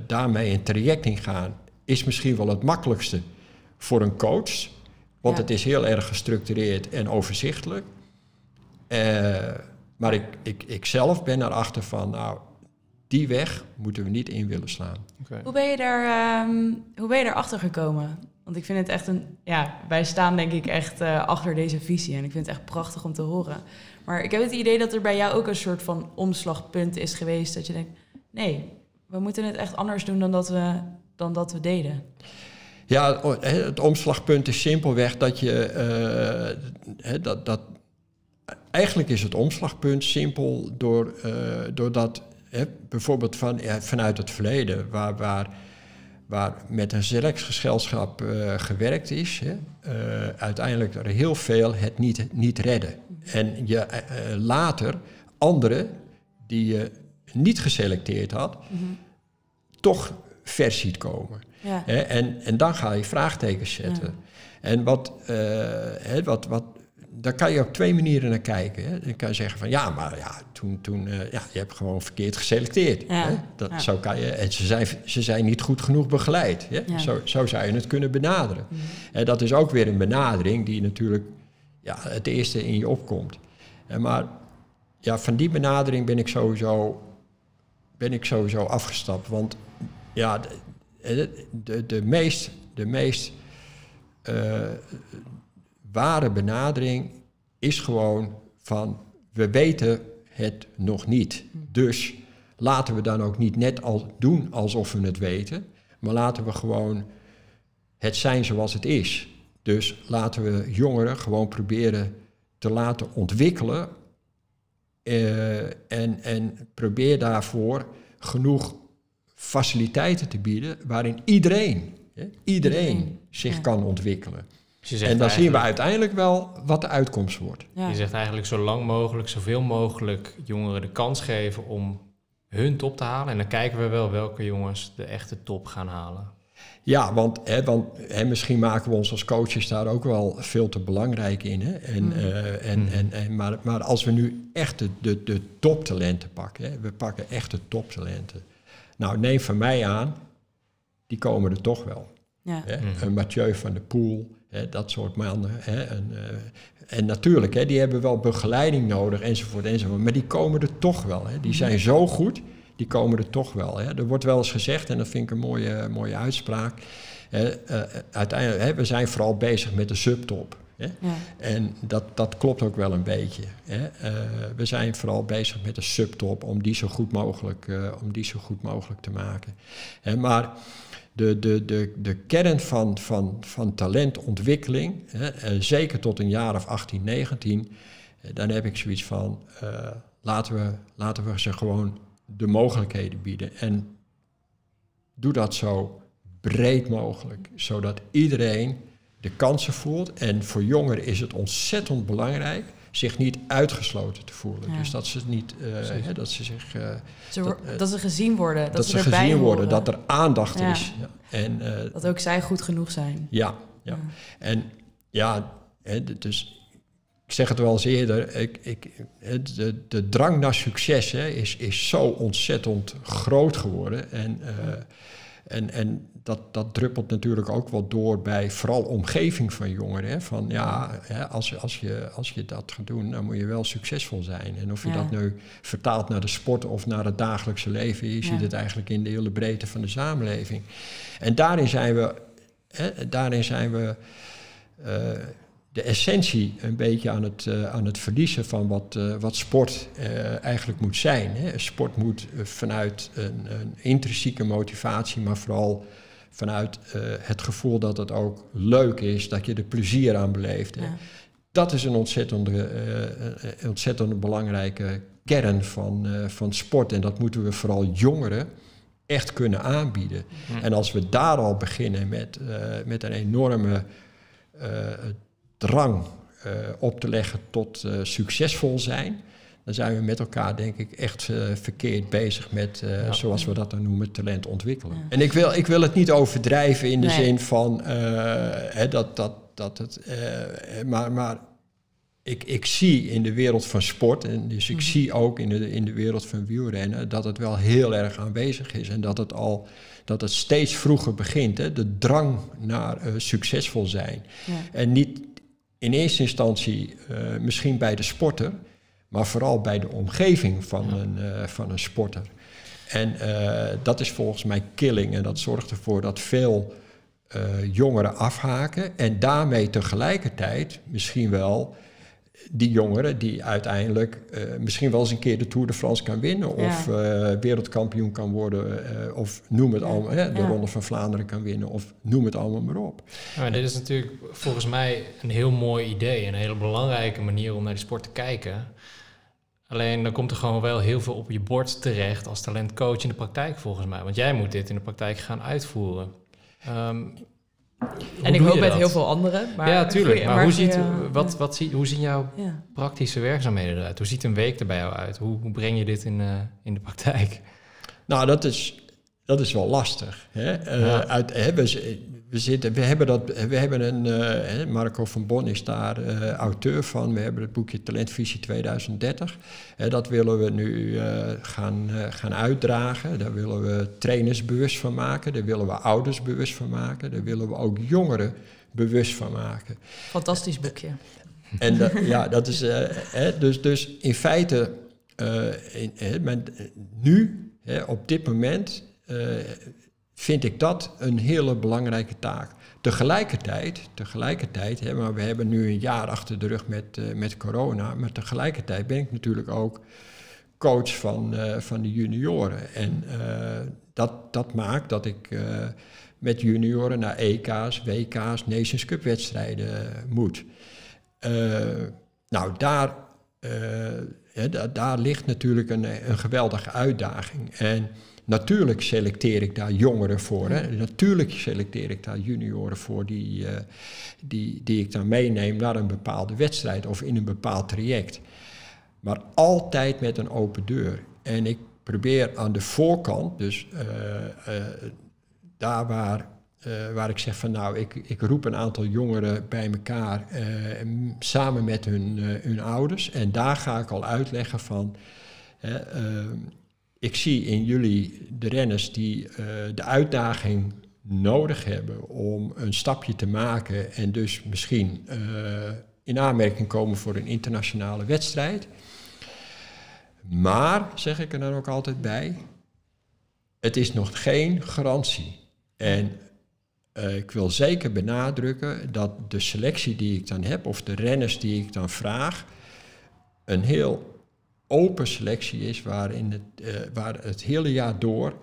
daarmee een traject ingaan, is misschien wel het makkelijkste voor een coach. Want Ja. het is heel erg gestructureerd en overzichtelijk. Maar ik, ik, ik zelf ben erachter van, nou, die weg moeten we niet in willen slaan. Oké. Hoe ben je daar, ehm, hoe ben je daarachter gekomen? Want ik vind het echt een, ja, wij staan denk ik echt eh, achter deze visie en ik vind het echt prachtig om te horen. Maar ik heb het idee dat er bij jou ook een soort van omslagpunt is geweest dat je denkt, nee, we moeten het echt anders doen dan dat we, dan dat we deden. Ja, het omslagpunt is simpelweg dat je. eh, hè, dat, dat, eigenlijk is het omslagpunt simpel door, eh, doordat bijvoorbeeld van, ja, vanuit het verleden, waar, waar, waar met een selectiegezelschap eh, gewerkt is, hè, eh, uiteindelijk er heel veel het niet, niet redden. En je eh, later anderen die je niet geselecteerd had, toch vers ziet komen. Ja, en, en dan ga je vraagtekens zetten. En wat, hè, wat, wat, daar kan je op twee manieren naar kijken. Hè. Dan kan je zeggen van ja, maar ja, toen, toen eh, ja, je hebt gewoon verkeerd geselecteerd. Ja, Hè. Dat, ja. Zo kan je, en ze zijn, ze zijn niet goed genoeg begeleid. Hè. Ja. Zo, zo zou je het kunnen benaderen. En dat is ook weer een benadering die natuurlijk ja, het eerste in je opkomt. En maar ja, van die benadering ben ik sowieso, ben ik sowieso afgestapt. Want ja, de, de, de, de meest, de meest eh, ware benadering is gewoon van we weten het nog niet. Dus laten we dan ook niet net al doen alsof we het weten, maar laten we gewoon het zijn zoals het is. Dus laten we jongeren gewoon proberen te laten ontwikkelen eh, en, en probeer daarvoor genoeg faciliteiten te bieden waarin iedereen, hè, iedereen, Iedereen, zich ja. kan ontwikkelen. Dus En dan zien we uiteindelijk wel wat de uitkomst wordt. Ja. Je zegt eigenlijk zo lang mogelijk, zoveel mogelijk jongeren de kans geven om hun top te halen. En dan kijken we wel welke jongens de echte top gaan halen. Ja, want, hè, want hè, misschien maken we ons als coaches daar ook wel veel te belangrijk in. Hè? En, Mm. eh, en, Mm. en, en, maar, maar als we nu echt de, de, de toptalenten pakken, hè? we pakken echt de toptalenten. Nou, neem van mij aan, die komen er toch wel. Ja. Hè? Mhm. Een Mathieu van der Poel, dat soort mannen. Hè? En, eh, en natuurlijk, hè, die hebben wel begeleiding nodig enzovoort enzovoort. Maar die komen er toch wel. Hè? Die zijn zo goed, die komen er toch wel. Hè? Er wordt wel eens gezegd, en dat vind ik een mooie, mooie uitspraak. Hè, eh, uiteindelijk, hè, we zijn vooral bezig met de subtop. Ja. En dat, dat klopt ook wel een beetje. Hè? Eh, we zijn vooral bezig met de subtop om die zo goed mogelijk, eh, om die zo goed mogelijk te maken. Hè, maar de, de, de, de kern van, van, van talentontwikkeling, hè, eh, zeker tot een jaar of 18, 19, eh, dan heb ik zoiets van, eh, laten, we, laten we ze gewoon de mogelijkheden bieden. En doe dat zo breed mogelijk, zodat iedereen de kansen voelt. En voor jongeren is het ontzettend belangrijk zich niet uitgesloten te voelen. Ja. Dus dat ze, niet, eh, hè, dat ze zich... eh, Ze eh, dat ze gezien worden, dat, dat, ze, gezien worden, dat er aandacht Ja. is. Ja. En Dat ook zij goed genoeg zijn. ja, ja. En ja, hè, dus ik zeg het wel eens eerder, ik, ik, de, de drang naar succes hè, is, is zo ontzettend groot geworden. En, en, en dat, dat druppelt natuurlijk ook wel door bij vooral omgeving van jongeren. Hè, van ja, hè, als, je- als, je, als je dat gaat doen, dan moet je wel succesvol zijn. En of je Ja. dat nu vertaalt naar de sport of naar het dagelijkse leven, je Ja. ziet het eigenlijk in de hele breedte van de samenleving. En daarin zijn we, hè, daarin zijn we eh, de essentie een beetje aan het, eh, aan het verliezen van wat, eh, wat sport eh, eigenlijk moet zijn. Hè. Sport moet vanuit een, een intrinsieke motivatie, maar vooral vanuit het gevoel dat het ook leuk is, dat je er plezier aan beleeft. hè. Ja. Dat is een ontzettende, eh, eh, ontzettend belangrijke kern van, van sport. En dat moeten we vooral jongeren echt kunnen aanbieden. En als we daar al beginnen met, met een enorme eh, drang eh, op te leggen tot eh, succesvol zijn, dan zijn we met elkaar, denk ik, echt eh, verkeerd bezig met, Ja. zoals we dat dan noemen, talent ontwikkelen. Ja. En ik wil, ik wil het niet overdrijven in de Nee. zin van hè, dat, dat, dat het. maar maar ik, ik zie in de wereld van sport, en dus ik Mhm. zie ook in de, in de wereld van wielrennen, dat het wel heel erg aanwezig is. En dat het al dat het steeds vroeger begint. Hè? De drang naar succesvol zijn. Ja. En niet in eerste instantie eh, misschien bij de sporter, maar vooral bij de omgeving van, Ja. een, eh, van een sporter. En eh, dat is volgens mij killing. En dat zorgt ervoor dat veel jongeren afhaken. En daarmee tegelijkertijd misschien wel die jongeren die uiteindelijk eh, misschien wel eens een keer de Tour de France kan winnen. Ja. Of eh, wereldkampioen kan worden. eh, of noem het Ja. allemaal. Hè, de Ja. Ronde van Vlaanderen kan winnen. Of noem het allemaal maar op. Ja, maar dit is natuurlijk volgens mij een heel mooi idee. Een hele belangrijke manier om naar die sport te kijken. Alleen dan komt er gewoon wel heel veel op je bord terecht als talentcoach in de praktijk volgens mij. Want jij moet dit in de praktijk gaan uitvoeren. Ehm, En ik hoop met dat? heel veel anderen. Maar ja, tuurlijk. Maar, hoe, ziet, wat, wat zie, hoe zien jouw Ja. praktische werkzaamheden eruit? Hoe ziet een week er bij jou uit? Hoe, hoe breng je dit in, eh, in de praktijk? Nou, dat is, dat is wel lastig. Hè? Eh, Ja. uit, hè, we, we, zitten, we hebben, dat, we hebben een, eh, Marco van Bon is daar eh, auteur van. We hebben het boekje Talentvisie 2030. Hè, dat willen we nu gaan, gaan uitdragen. Daar willen we trainers bewust van maken. Daar willen we ouders bewust van maken. Daar willen we ook jongeren bewust van maken. Fantastisch boekje. En dat- ja, dat is. hè, dus, dus in feite, in, hè, men- nu, hè, op dit moment, vind ik dat een hele belangrijke taak. Tegelijkertijd, tegelijkertijd hè, maar we hebben nu een jaar achter de rug met, eh, met corona, maar tegelijkertijd ben ik natuurlijk ook coach van, eh, van de junioren. En eh, dat, dat maakt dat ik eh, met junioren naar EK's, WK's, Nations Cup wedstrijden moet. Eh, nou, daar, eh, hè, da- daar ligt natuurlijk een, een geweldige uitdaging. En natuurlijk selecteer ik daar jongeren voor. Hè. Natuurlijk selecteer ik daar junioren voor die, eh, die, die ik dan meeneem naar een bepaalde wedstrijd of in een bepaald traject. Maar altijd met een open deur. En ik probeer aan de voorkant, dus eh, eh, daar waar, waar ik zeg van nou, ik, ik roep een aantal jongeren bij elkaar samen met hun, hun ouders. En daar ga ik al uitleggen van, hè, eh, ik zie in jullie de renners die eh, de uitdaging nodig hebben om een stapje te maken en dus misschien eh, in aanmerking komen voor een internationale wedstrijd. Maar, zeg ik er dan ook altijd bij, het is nog geen garantie. En eh, ik wil zeker benadrukken dat de selectie die ik dan heb, of de renners die ik dan vraag, een heel open selectie is waarin het, eh, waar het hele jaar door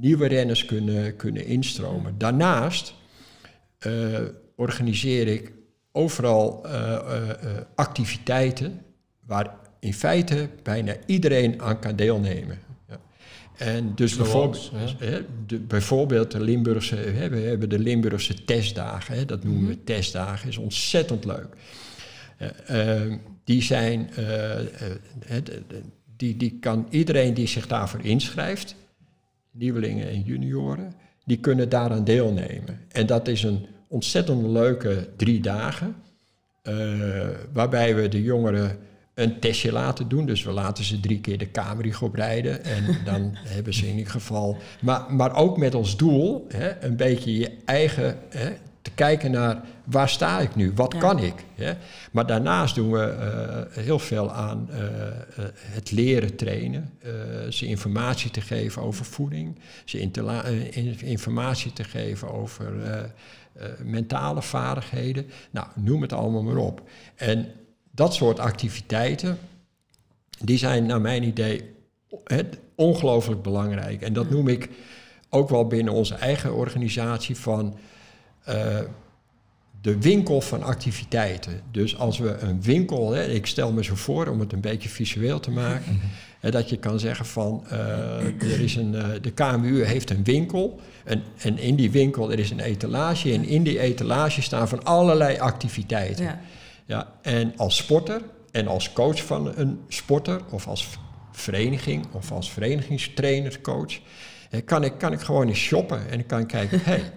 nieuwe renners kunnen, kunnen instromen. Daarnaast eh, organiseer ik overal eh, activiteiten waar in feite bijna iedereen aan kan deelnemen. En dus bijvoorbeeld, de, bijvoorbeeld de Limburgse, we hebben de Limburgse testdagen, dat noemen we testdagen, is ontzettend leuk. Eh, eh, die zijn, eh, die, die kan iedereen die zich daarvoor inschrijft, nieuwelingen en junioren, die kunnen daaraan deelnemen. En dat is een ontzettend leuke drie dagen, waarbij we de jongeren een testje laten doen. Dus we laten ze drie keer de Kamerig oprijden. En dan hebben ze in ieder geval... Maar, maar ook met als doel hè, een beetje je eigen... Hè, te kijken naar waar sta ik nu, wat Ja. kan ik. Hè? Maar daarnaast doen we eh, heel veel aan eh, eh, het leren trainen. ze informatie te geven over voeding. Ze informatie te geven over mentale vaardigheden. Nou, noem het allemaal maar op. En dat soort activiteiten, die zijn naar mijn idee het, ongelooflijk belangrijk. En dat noem ik ook wel binnen onze eigen organisatie van eh, de winkel van activiteiten. Dus als we een winkel, hè, ik stel me zo voor om het een beetje visueel te maken, hè, dat je kan zeggen van eh, er is een, eh, de KMU heeft een winkel en, en in die winkel er is een etalage en in die etalage staan van allerlei activiteiten. Ja. Ja, en als sporter en als coach van een sporter of als vereniging of als verenigingstrainer, coach, kan ik, kan ik gewoon eens shoppen en ik kan kijken, hé, hey,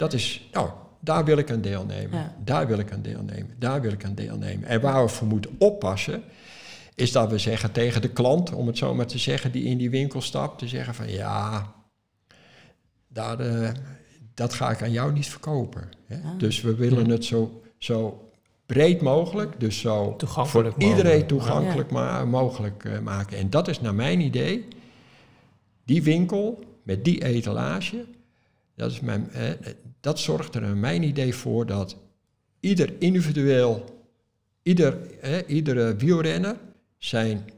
dat is, nou, daar wil ik aan deelnemen, Ja. daar wil ik aan deelnemen, daar wil ik aan deelnemen. En waar we voor moeten oppassen, is dat we zeggen tegen de klant, om het zo maar te zeggen, die in die winkel stapt, te zeggen van ja, daar, eh, dat ga ik aan jou niet verkopen. Hè? Ah. Dus we willen het zo, zo breed mogelijk, dus zo voor iedereen mogelijk. toegankelijk ma- mogelijk eh, maken. En dat is naar mijn idee, die winkel met die etalage, dat, is mijn, eh, dat zorgt er naar mijn idee voor dat ieder individueel, ieder, eh, iedere wielrenner zijn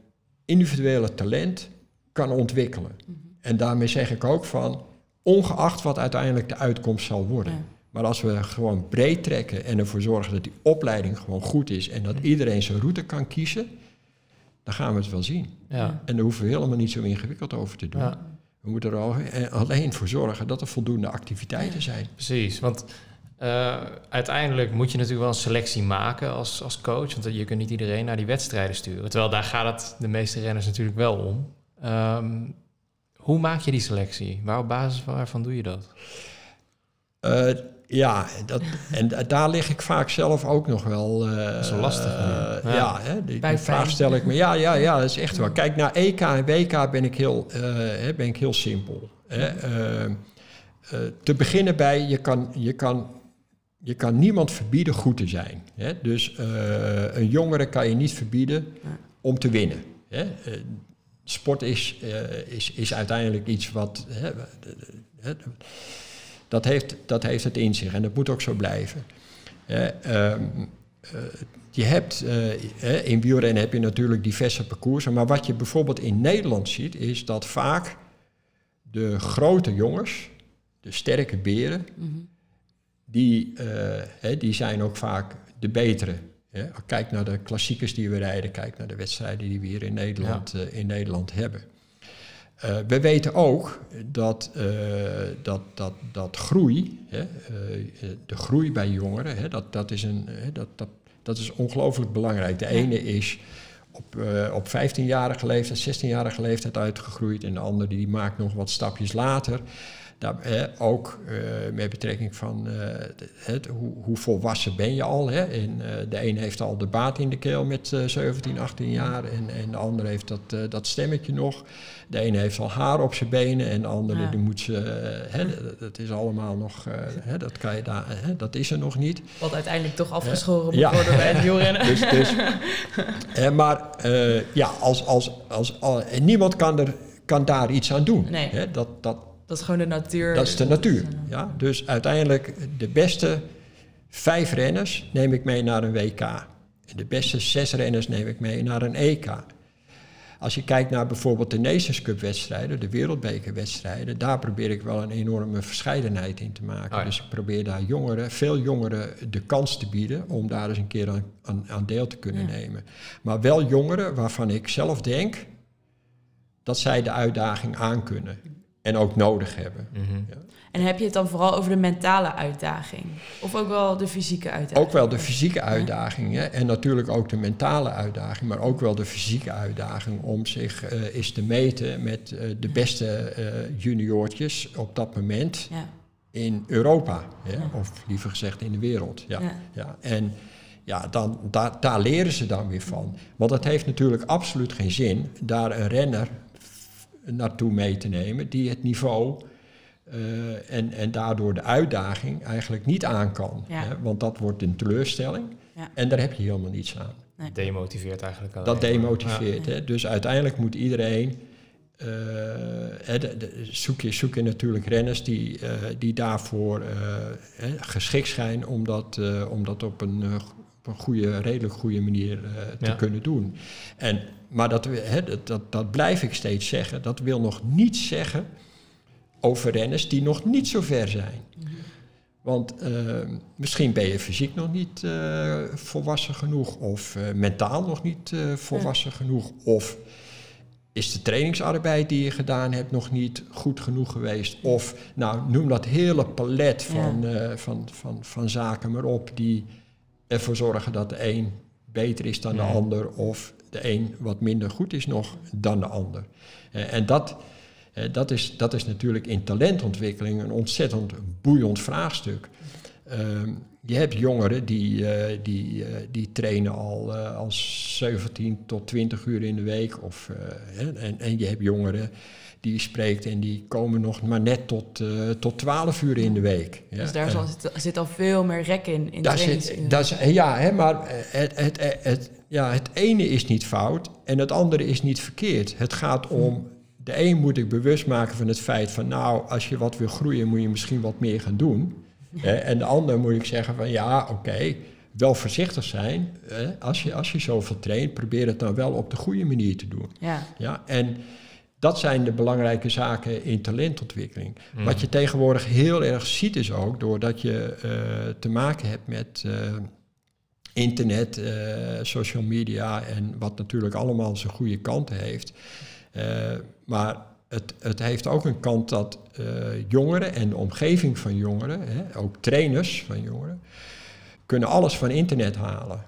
individuele talent kan ontwikkelen. En daarmee zeg ik ook van, ongeacht wat uiteindelijk de uitkomst zal worden. Ja. Maar als we gewoon breed trekken en ervoor zorgen dat die opleiding gewoon goed is en dat iedereen zijn route kan kiezen, dan gaan we het wel zien. Ja. En daar hoeven we helemaal niet zo ingewikkeld over te doen. Ja. We moeten er eh, alleen voor zorgen dat er voldoende activiteiten zijn. Precies, want eh, uiteindelijk moet je natuurlijk wel een selectie maken als, als coach. Want je kunt niet iedereen naar die wedstrijden sturen. Terwijl daar gaat het de meeste renners natuurlijk wel om. Ehm, hoe maak je die selectie? Waar op basis waarvan doe je dat? Eh, ja, dat, en da- daar lig ik vaak zelf ook nog wel. eh, is wel lastig, eh, ja. ja, hè, die, die Buikpijn. vraag stel ik me. Ja, ja, ja, dat is echt wel. Kijk, naar EK en WK ben ik heel, eh, hè, ben ik heel simpel. Hè. Te beginnen bij, je kan, je kan, je kan niemand verbieden goed te zijn. Hè. Dus eh, een jongere kan je niet verbieden om te winnen. Hè. Eh, sport is, eh, is, is uiteindelijk iets wat... Hè, hè, dat heeft, dat heeft het in zich en dat moet ook zo blijven. Ehm, eh, je hebt, eh, in wielrennen heb je natuurlijk diverse parcoursen, maar wat je bijvoorbeeld in Nederland ziet, is dat vaak de grote jongens, de sterke beren, Mhm. die, eh, die zijn ook vaak de betere. Kijk naar de klassiekers die we rijden, kijk naar de wedstrijden die we hier in Nederland, in Nederland hebben. Eh, we weten ook dat, eh, dat, dat, dat groei, hè, eh, de groei bij jongeren, hè, dat, dat, is een, dat, dat, dat is ongelooflijk belangrijk. De ene is op, op 15-jarige leeftijd, 16-jarige leeftijd uitgegroeid en de andere die maakt nog wat stapjes later. Daar, hè, ook eh, met betrekking van eh, het, hoe, hoe volwassen ben je al. Hè? En, eh, de een heeft al de baat in de keel met eh 17, 18 jaar en, en de ander heeft dat, dat stemmetje nog. De ene heeft al haar op zijn benen en de andere Ja. die moet ze... hè, dat- dat is allemaal nog... hè, dat, kan je daar, hè, dat is er nog niet. Wat uiteindelijk toch afgeschoren moet Ja. worden bij het wielrennen. Dus, dus, maar ja, als, als, als, niemand kan, er, kan daar iets aan doen. Nee. Hè? Dat, dat, Dat is gewoon de natuur. dat is de natuur. eh, Ja? Dus uiteindelijk de beste vijf renners neem ik mee naar een WK. En de beste zes renners neem ik mee naar een EK. Als je kijkt naar bijvoorbeeld de Nations Cup wedstrijden, de wereldbekerwedstrijden, daar probeer ik wel een enorme verscheidenheid in te maken. Oh ja. Dus ik probeer daar jongeren, veel jongeren de kans te bieden om daar eens een keer aan, aan, aan deel te kunnen Ja. nemen. Maar wel jongeren waarvan ik zelf denk dat zij de uitdaging aankunnen en ook nodig hebben. Mhm. En heb je het dan vooral over de mentale uitdaging? Of ook wel de fysieke uitdaging? Ook wel de fysieke uitdaging hè, en natuurlijk ook de mentale uitdaging, maar ook wel de fysieke uitdaging om zich eh eens te meten met eh, de beste eh juniortjes op dat moment Ja. in Europa, hè, Ja. of liever gezegd in de wereld. Ja. Ja. Ja. En ja, dan, daar, daar leren ze dan weer van. Want het heeft natuurlijk absoluut geen zin daar een renner naartoe mee te nemen die het niveau eh, en, en daardoor de uitdaging eigenlijk niet aan kan. Ja. Hè? Want dat wordt een teleurstelling Ja. en daar heb je helemaal niets aan. Demotiveert eigenlijk alleen Dat demotiveert. Hè? Dus uiteindelijk moet iedereen. eh, hè, de- de- zoek, je, zoek je natuurlijk renners die, eh, die daarvoor eh, hè, geschikt zijn om dat, eh, om dat op een, op een goede, redelijk goede manier eh, te Ja. kunnen doen. En, maar dat, dat, dat, dat blijf ik steeds zeggen. Dat wil nog niets zeggen over renners die nog niet zo ver zijn. Want eh, misschien ben je fysiek nog niet eh, volwassen genoeg, of eh, mentaal nog niet volwassen genoeg, of is de trainingsarbeid die je gedaan hebt nog niet goed genoeg geweest, of nou noem dat hele palet van, van, van, van zaken maar op die ervoor zorgen dat de een beter is dan de ander, of de een wat minder goed is nog dan de ander. Eh, en dat, eh, dat, is, dat is natuurlijk in talentontwikkeling een ontzettend boeiend vraagstuk. Ehm, je hebt jongeren die, eh, die, die trainen al als 17 tot 20 uur in de week. Of, en, en je hebt jongeren die je spreekt en die komen nog maar net tot, tot 12 uur in de week. Ja, Dus daar zit, zit al veel meer rek in. in daar zit, daar ja, hè, maar het, het, het- ja, het ene is niet fout en het andere is niet verkeerd. Het gaat om, de een moet ik bewust maken van het feit van... nou, als je wat wil groeien moet je misschien wat meer gaan doen. Hè, en de ander moet ik zeggen van ja, oké, wel voorzichtig zijn. Hè, als, je, als je zoveel traint, probeer het dan wel op de goede manier te doen. Ja, Ja, en dat zijn de belangrijke zaken in talentontwikkeling. Mm. Wat je tegenwoordig heel erg ziet is ook, doordat je eh, te maken hebt met eh, internet, eh, social media en wat natuurlijk allemaal zijn goede kanten heeft. Eh, maar het, het heeft ook een kant dat eh, jongeren en de omgeving van jongeren, hè, ook trainers van jongeren, kunnen alles van internet halen.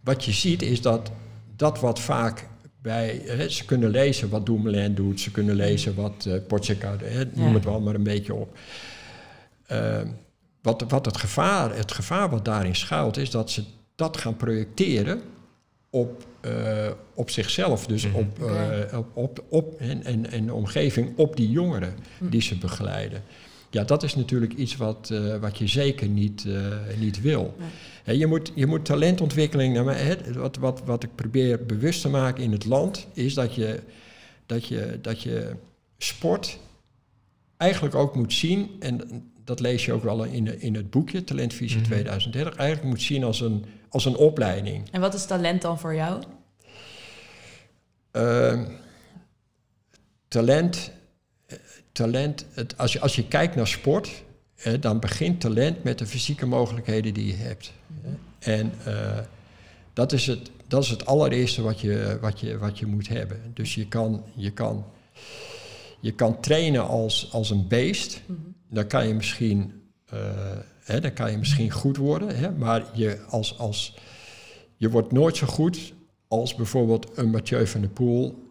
Wat je ziet is dat dat wat vaak bij... Hè, ze kunnen lezen wat Dumoulin doet, ze kunnen lezen wat uh, noem Ja. het wel maar een beetje op. Wat wat het, gevaar, het gevaar wat daarin schuilt, is dat ze dat gaan projecteren op, eh, op zichzelf. Dus Mhm. op, eh, op, op, op en, en, en de omgeving, op die jongeren die ze begeleiden. Ja, dat is natuurlijk iets wat, eh, wat je zeker niet, eh, niet wil. Nee. Je, moet, je moet talentontwikkeling, nou, maar, wat, wat, wat ik probeer bewust te maken in het land, is dat je, dat je, dat je sport eigenlijk ook moet zien, en dat lees je ook wel in, in het boekje, Talentvisie Mhm. 2030, eigenlijk moet zien als een, als een opleiding. en wat is talent dan voor jou? Ehm, talent, talent het, als, je, als je kijkt naar sport, eh, dan begint talent met de fysieke mogelijkheden die je hebt. hè. En eh, dat, is het, dat is het allereerste wat je, wat je, wat je moet hebben. Dus je kan, je kan, je kan trainen als, als een beest. Dan kan je misschien, eh, hè, dan kan je misschien goed worden. Hè, maar je, als, als, je wordt nooit zo goed als bijvoorbeeld een Mathieu van der Poel...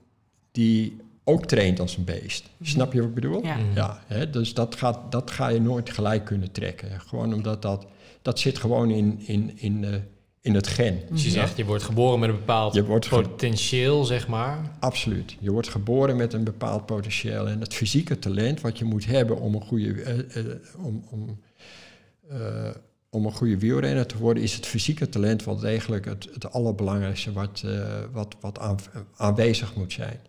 die ook traint als een beest. Snap je wat ik bedoel? Ja. Ja, hè, dus dat, gaat, dat ga je nooit gelijk kunnen trekken. Gewoon omdat dat, dat zit gewoon in, in, in, eh, in het gen. Dus je zegt, je wordt geboren met een bepaald Je wordt ge- potentieel, zeg maar. Absoluut. Je wordt geboren met een bepaald potentieel. En het fysieke talent wat je moet hebben om een goede, eh, eh, om, om, eh, om een goede wielrenner te worden, is het fysieke talent wel degelijk het, het allerbelangrijkste wat, eh, wat, wat aan- aanwezig moet zijn.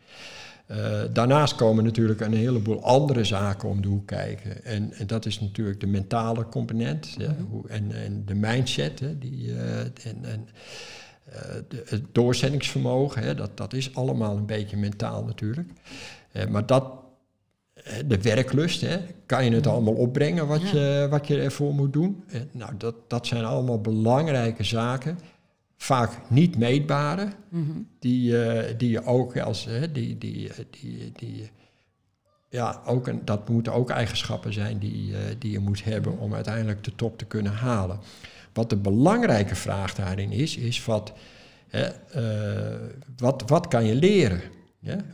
Eh, daarnaast komen natuurlijk een heleboel andere zaken om de hoek kijken. En, en dat is natuurlijk de mentale component ja, hoe, en, en de mindset. Hè, die, eh, en, en, eh, de, het doorzettingsvermogen, hè, dat, dat is allemaal een beetje mentaal natuurlijk. Maar dat, de werklust, hè, kan je het allemaal opbrengen wat, je, wat je ervoor moet doen? Nou, dat, dat zijn allemaal belangrijke zaken. Vaak niet meetbare, die, eh, die je ook als, hè, die, die, die, die, ja, ook een, dat moeten ook eigenschappen zijn die, eh, die je moet hebben om uiteindelijk de top te kunnen halen. Wat de belangrijke vraag daarin is, is wat, hè, eh, wat, wat kan je leren?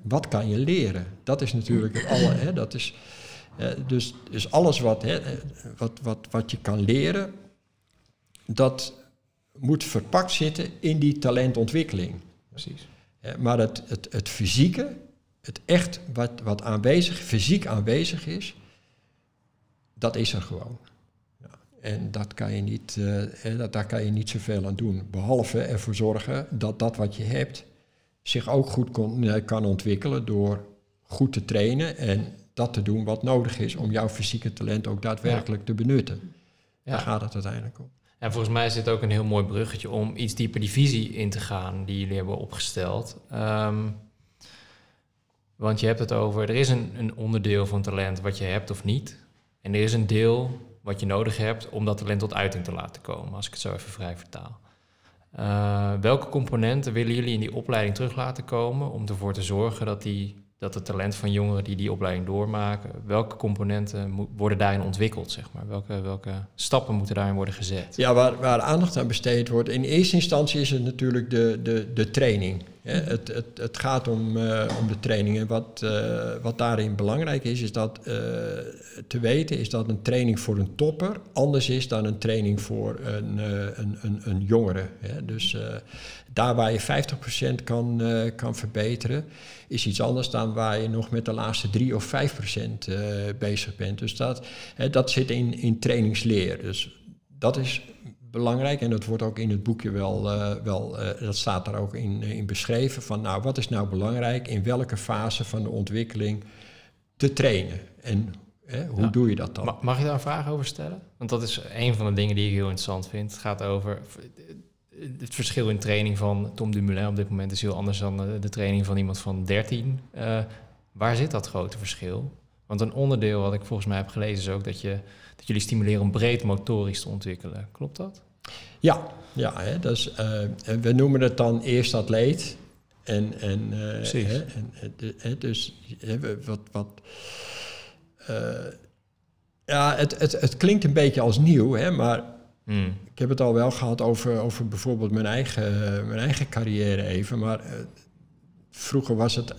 Wat kan je leren? Dat is natuurlijk het alle, hè, dat is, dus, dus alles wat, hè, wat, wat, wat je kan leren, dat moet verpakt zitten in die talentontwikkeling. Precies. Maar het, het, het fysieke, het echt wat, wat aanwezig, fysiek aanwezig is, dat is er gewoon. Ja. En dat kan je niet, eh, dat, daar kan je niet zoveel aan doen. Behalve ervoor zorgen dat dat wat je hebt zich ook goed kon, eh, kan ontwikkelen door goed te trainen en dat te doen wat nodig is om jouw fysieke talent ook daadwerkelijk te benutten. Daar gaat het uiteindelijk om. En volgens mij dit ook een heel mooi bruggetje om iets dieper die visie in te gaan die jullie hebben opgesteld. Ehm, want je hebt het over, er is een, een onderdeel van talent wat je hebt of niet. En er is een deel wat je nodig hebt om dat talent tot uiting te laten komen, als ik het zo even vrij vertaal. Eh, welke componenten willen jullie in die opleiding terug laten komen om ervoor te zorgen dat, die, dat het talent van jongeren die die opleiding doormaken, welke componenten worden daarin ontwikkeld, zeg maar? Welke, welke stappen moeten daarin worden gezet? Ja, waar, waar aandacht aan besteed wordt. In eerste instantie is het natuurlijk de, de, de training. Het, het, het gaat om, eh, om de training. En wat, eh, wat daarin belangrijk is, is dat eh, te weten is dat een training voor een topper anders is dan een training voor een, een, een, een jongere. Dus daar waar je 50% kan, kan verbeteren, is iets anders dan waar je nog met de laatste 3 of 5% eh, bezig bent. Dus dat, dat zit in, in trainingsleer. Dus dat is belangrijk en dat wordt ook in het boekje wel, eh, wel eh, dat staat daar ook in, eh, in beschreven, van nou wat is nou belangrijk in welke fase van de ontwikkeling te trainen en hè, hoe Ja. doe je dat dan? Ma- Mag je daar een vraag over stellen? Want dat is een van de dingen die ik heel interessant vind. Het gaat over het verschil in training van Tom Dumoulin op dit moment is heel anders dan de, training van iemand van 13. Eh, waar zit dat grote verschil? Want een onderdeel wat ik volgens mij heb gelezen is ook dat, je, dat jullie stimuleren om breed motorisch te ontwikkelen. Klopt dat? Ja, ja hè, dus, we noemen het dan eerst atleet. En, en, Precies. hè, en, hè, dus wat. wat ja, het, het, het klinkt een beetje als nieuw, hè, maar Hmm. ik heb het al wel gehad over, over bijvoorbeeld mijn eigen, mijn eigen carrière even. Maar vroeger was het,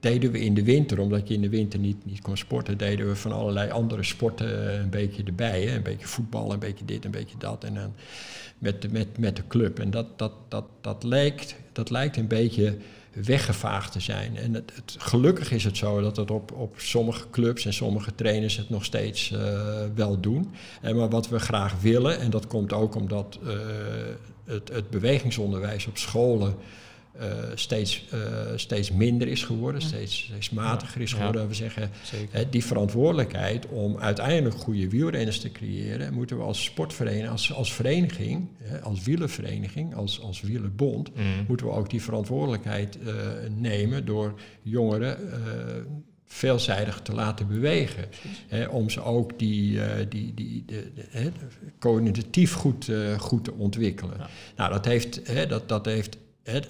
deden we in de winter, omdat je in de winter niet, niet kon sporten, deden we van allerlei andere sporten eh, een beetje erbij. Hè? Een beetje voetbal, een beetje dit, een beetje dat. En dan met, met, met de club. En dat, dat, dat, dat, lijkt, dat lijkt een beetje weggevaagd te zijn. En het, gelukkig is het zo dat het op, op sommige clubs en sommige trainers het nog steeds eh, wel doen. En maar wat we graag willen, en dat komt ook omdat eh, het, het bewegingsonderwijs op scholen eh, steeds, eh, steeds minder is geworden, steeds, steeds matiger is Ja. geworden. We zeggen. Hè, die verantwoordelijkheid om uiteindelijk goede wielrenners te creëren, moeten we als sportvereniging, als, als vereniging, hè, als wielervereniging, als, als wielerbond, Hmm. moeten we ook die verantwoordelijkheid eh, nemen door jongeren eh, veelzijdig te laten bewegen. Hè, om ze ook die, eh, die, die, de, de, hè, cognitief goed, eh, goed te ontwikkelen. Ja. Nou, dat heeft, hè, dat, dat heeft hè,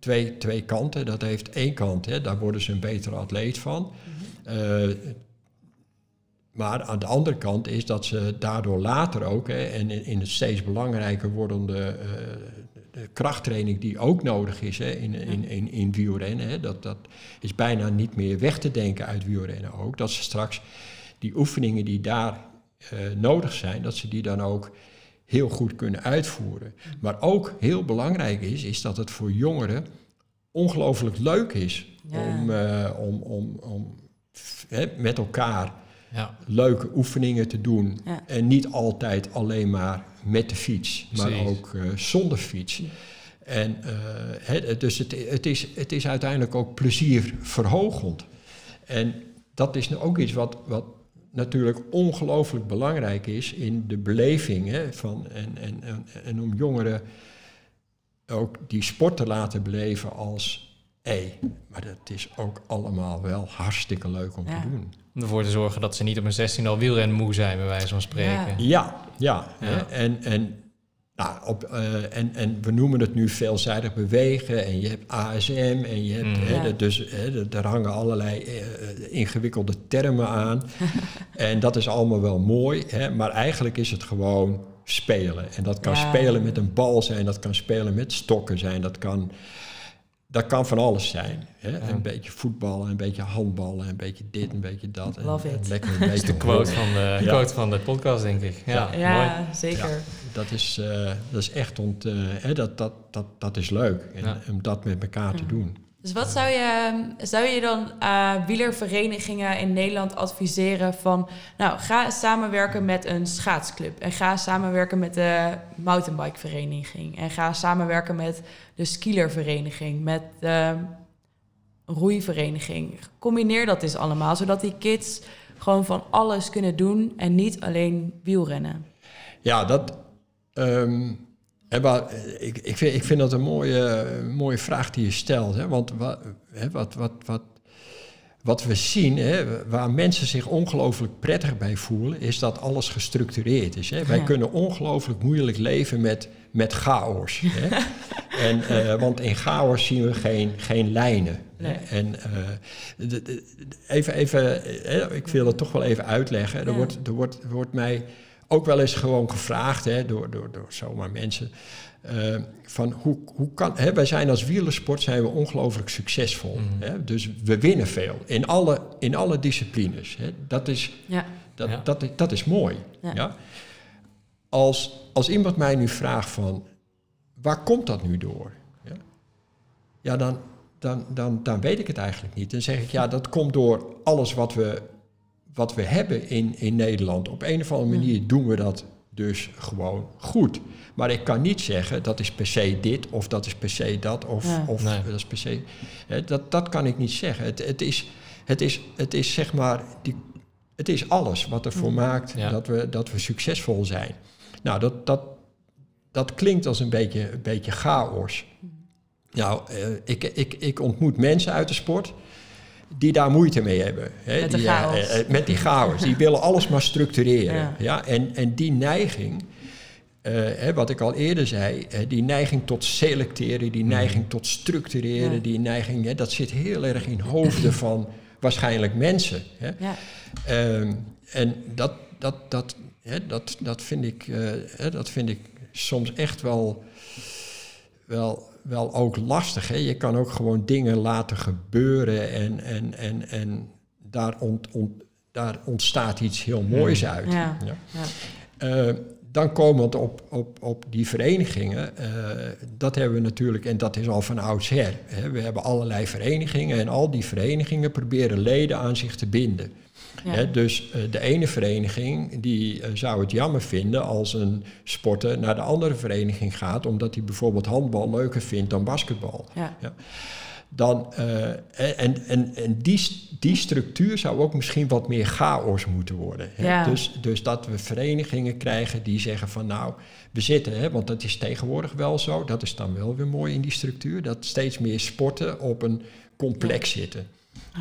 twee, twee kanten. Dat heeft één kant, hè, daar worden ze een betere atleet van. Eh, maar aan de andere kant is dat ze daardoor later ook, hè, en in, in het steeds belangrijker wordende eh, de krachttraining die ook nodig is hè, in, in, in, in wielrennen, hè, dat, dat is bijna niet meer weg te denken uit wielrennen ook. Dat ze straks die oefeningen die daar eh, nodig zijn, dat ze die dan ook heel goed kunnen uitvoeren. Maar ook heel belangrijk is, is dat het voor jongeren ongelooflijk leuk is Ja. om, eh, om, om, om hè, met elkaar Ja. leuke oefeningen te doen. Ja. En niet altijd alleen maar met de fiets, maar ook eh, zonder fiets. En eh, hè, dus het, het, is, het is uiteindelijk ook plezierverhogend. En dat is nou ook iets wat, wat natuurlijk ongelooflijk belangrijk is in de beleving hè, van, en, en, en, en om jongeren ook die sport te laten beleven als hé, maar dat is ook allemaal wel hartstikke leuk om Ja. te doen. Om ervoor te zorgen dat ze niet op een 16 al wielrenmoe zijn, bij wijze van spreken. Ja. Ja, ja. Ja. Hè? En, en, nou, op, eh, en, en we noemen het nu veelzijdig bewegen en je hebt ASM en je hebt, Mm. hè, Ja. dat dus hè, dat- daar hangen allerlei eh, eh, ingewikkelde termen aan. en dat is allemaal wel mooi, hè, maar eigenlijk is het gewoon spelen. En dat kan Ja. spelen met een bal zijn, dat kan spelen met stokken zijn, dat kan, dat kan van alles zijn. Hè? Ja. Een beetje voetballen, een beetje handballen, een beetje dit, een beetje dat. En, Love en it. lekker een Dat is beetje de quote van de, Ja. quote van de podcast, denk ik. Ja, Ja. Ja, zeker. Dat is, eh, dat is echt ont, eh, hè, dat, dat, dat, dat is leuk. En, Ja. Om dat met elkaar te doen. Dus wat zou je, zou je dan eh wielerverenigingen in Nederland adviseren van... nou, ga samenwerken met een schaatsclub... en ga samenwerken met de mountainbikevereniging... en ga samenwerken met de skielervereniging, met de roeivereniging. Combineer dat eens allemaal, zodat die kids gewoon van alles kunnen doen... en niet alleen wielrennen. Ja, dat. Ehm, maar, eh, ik, ik, vind, ik vind dat een mooie, mooie vraag die je stelt. Hè? Want wat, wat, wat, wat, wat we zien, hè, waar mensen zich ongelooflijk prettig bij voelen, is dat alles gestructureerd is. Hè? Wij kunnen ongelooflijk moeilijk leven met, met chaos. Hè? en, eh, want in chaos zien we geen, geen lijnen. Nee. En eh, de- de- even, even ik wil het toch wel even uitleggen. Er, Ja. wordt, er, wordt, er wordt mij ook wel eens gewoon gevraagd hè, door, door, door zomaar mensen. eh, van hoe, hoe kan, hè, wij zijn als wielersport zijn we ongelooflijk succesvol. Mhm. Hè? Dus we winnen veel in alle, in alle disciplines. Hè? Dat, is, Ja, dat, Ja. dat, is- dat is mooi. Ja. Ja. Als, als iemand mij nu vraagt van waar komt dat nu door? Ja, ja dan, dan, dan, dan weet ik het eigenlijk niet. Dan zeg ik ja, dat komt door alles wat we, wat we hebben in, in Nederland. Op een of andere manier doen we dat dus gewoon goed. Maar ik kan niet zeggen dat is per se dit of dat is per se dat of, Ja. of Nee. dat is per se. Hè, dat, dat kan ik niet zeggen. Het, het, is, het, is, het is zeg maar die, het is alles wat ervoor maakt dat, we, dat we succesvol zijn. Nou, dat, dat, dat klinkt als een beetje, een beetje chaos. Nou, eh, ik, ik, ik ontmoet mensen uit de sport die daar moeite mee hebben. Hè? Met die, chaos. eh, eh, met die chaos. Die willen alles maar structureren. Ja. Ja. En, en die neiging, eh, hè, wat ik al eerder zei, eh, die neiging tot selecteren, die neiging tot structureren, Ja. die neiging, hè, dat zit heel erg in hoofden van waarschijnlijk mensen. Hè? ja. Ehm, en dat, dat, dat, hè, dat, dat, vind ik, eh, hè, dat vind ik soms echt wel, wel, wel ook lastig. Hè? Je kan ook gewoon dingen laten gebeuren en, en, en, en daar, ont, ont- daar ontstaat iets heel moois uit. Ja. Ja. ja. Eh, dan komend op, op, op die verenigingen, eh, dat hebben we natuurlijk, en dat is al van oudsher. Hè. We hebben allerlei verenigingen en al die verenigingen proberen leden aan zich te binden. Ja. Dus eh, de ene vereniging die eh, zou het jammer vinden als een sporter naar de andere vereniging gaat, omdat hij bijvoorbeeld handbal leuker vindt dan basketbal. Ja. Dan, eh, en en, en die, die structuur zou ook misschien wat meer chaos moeten worden. Ja. Dus, dus dat we verenigingen krijgen die zeggen van nou, we zitten, hè, want dat is tegenwoordig wel zo, dat is dan wel weer mooi in die structuur, dat steeds meer sporten op een complex zitten.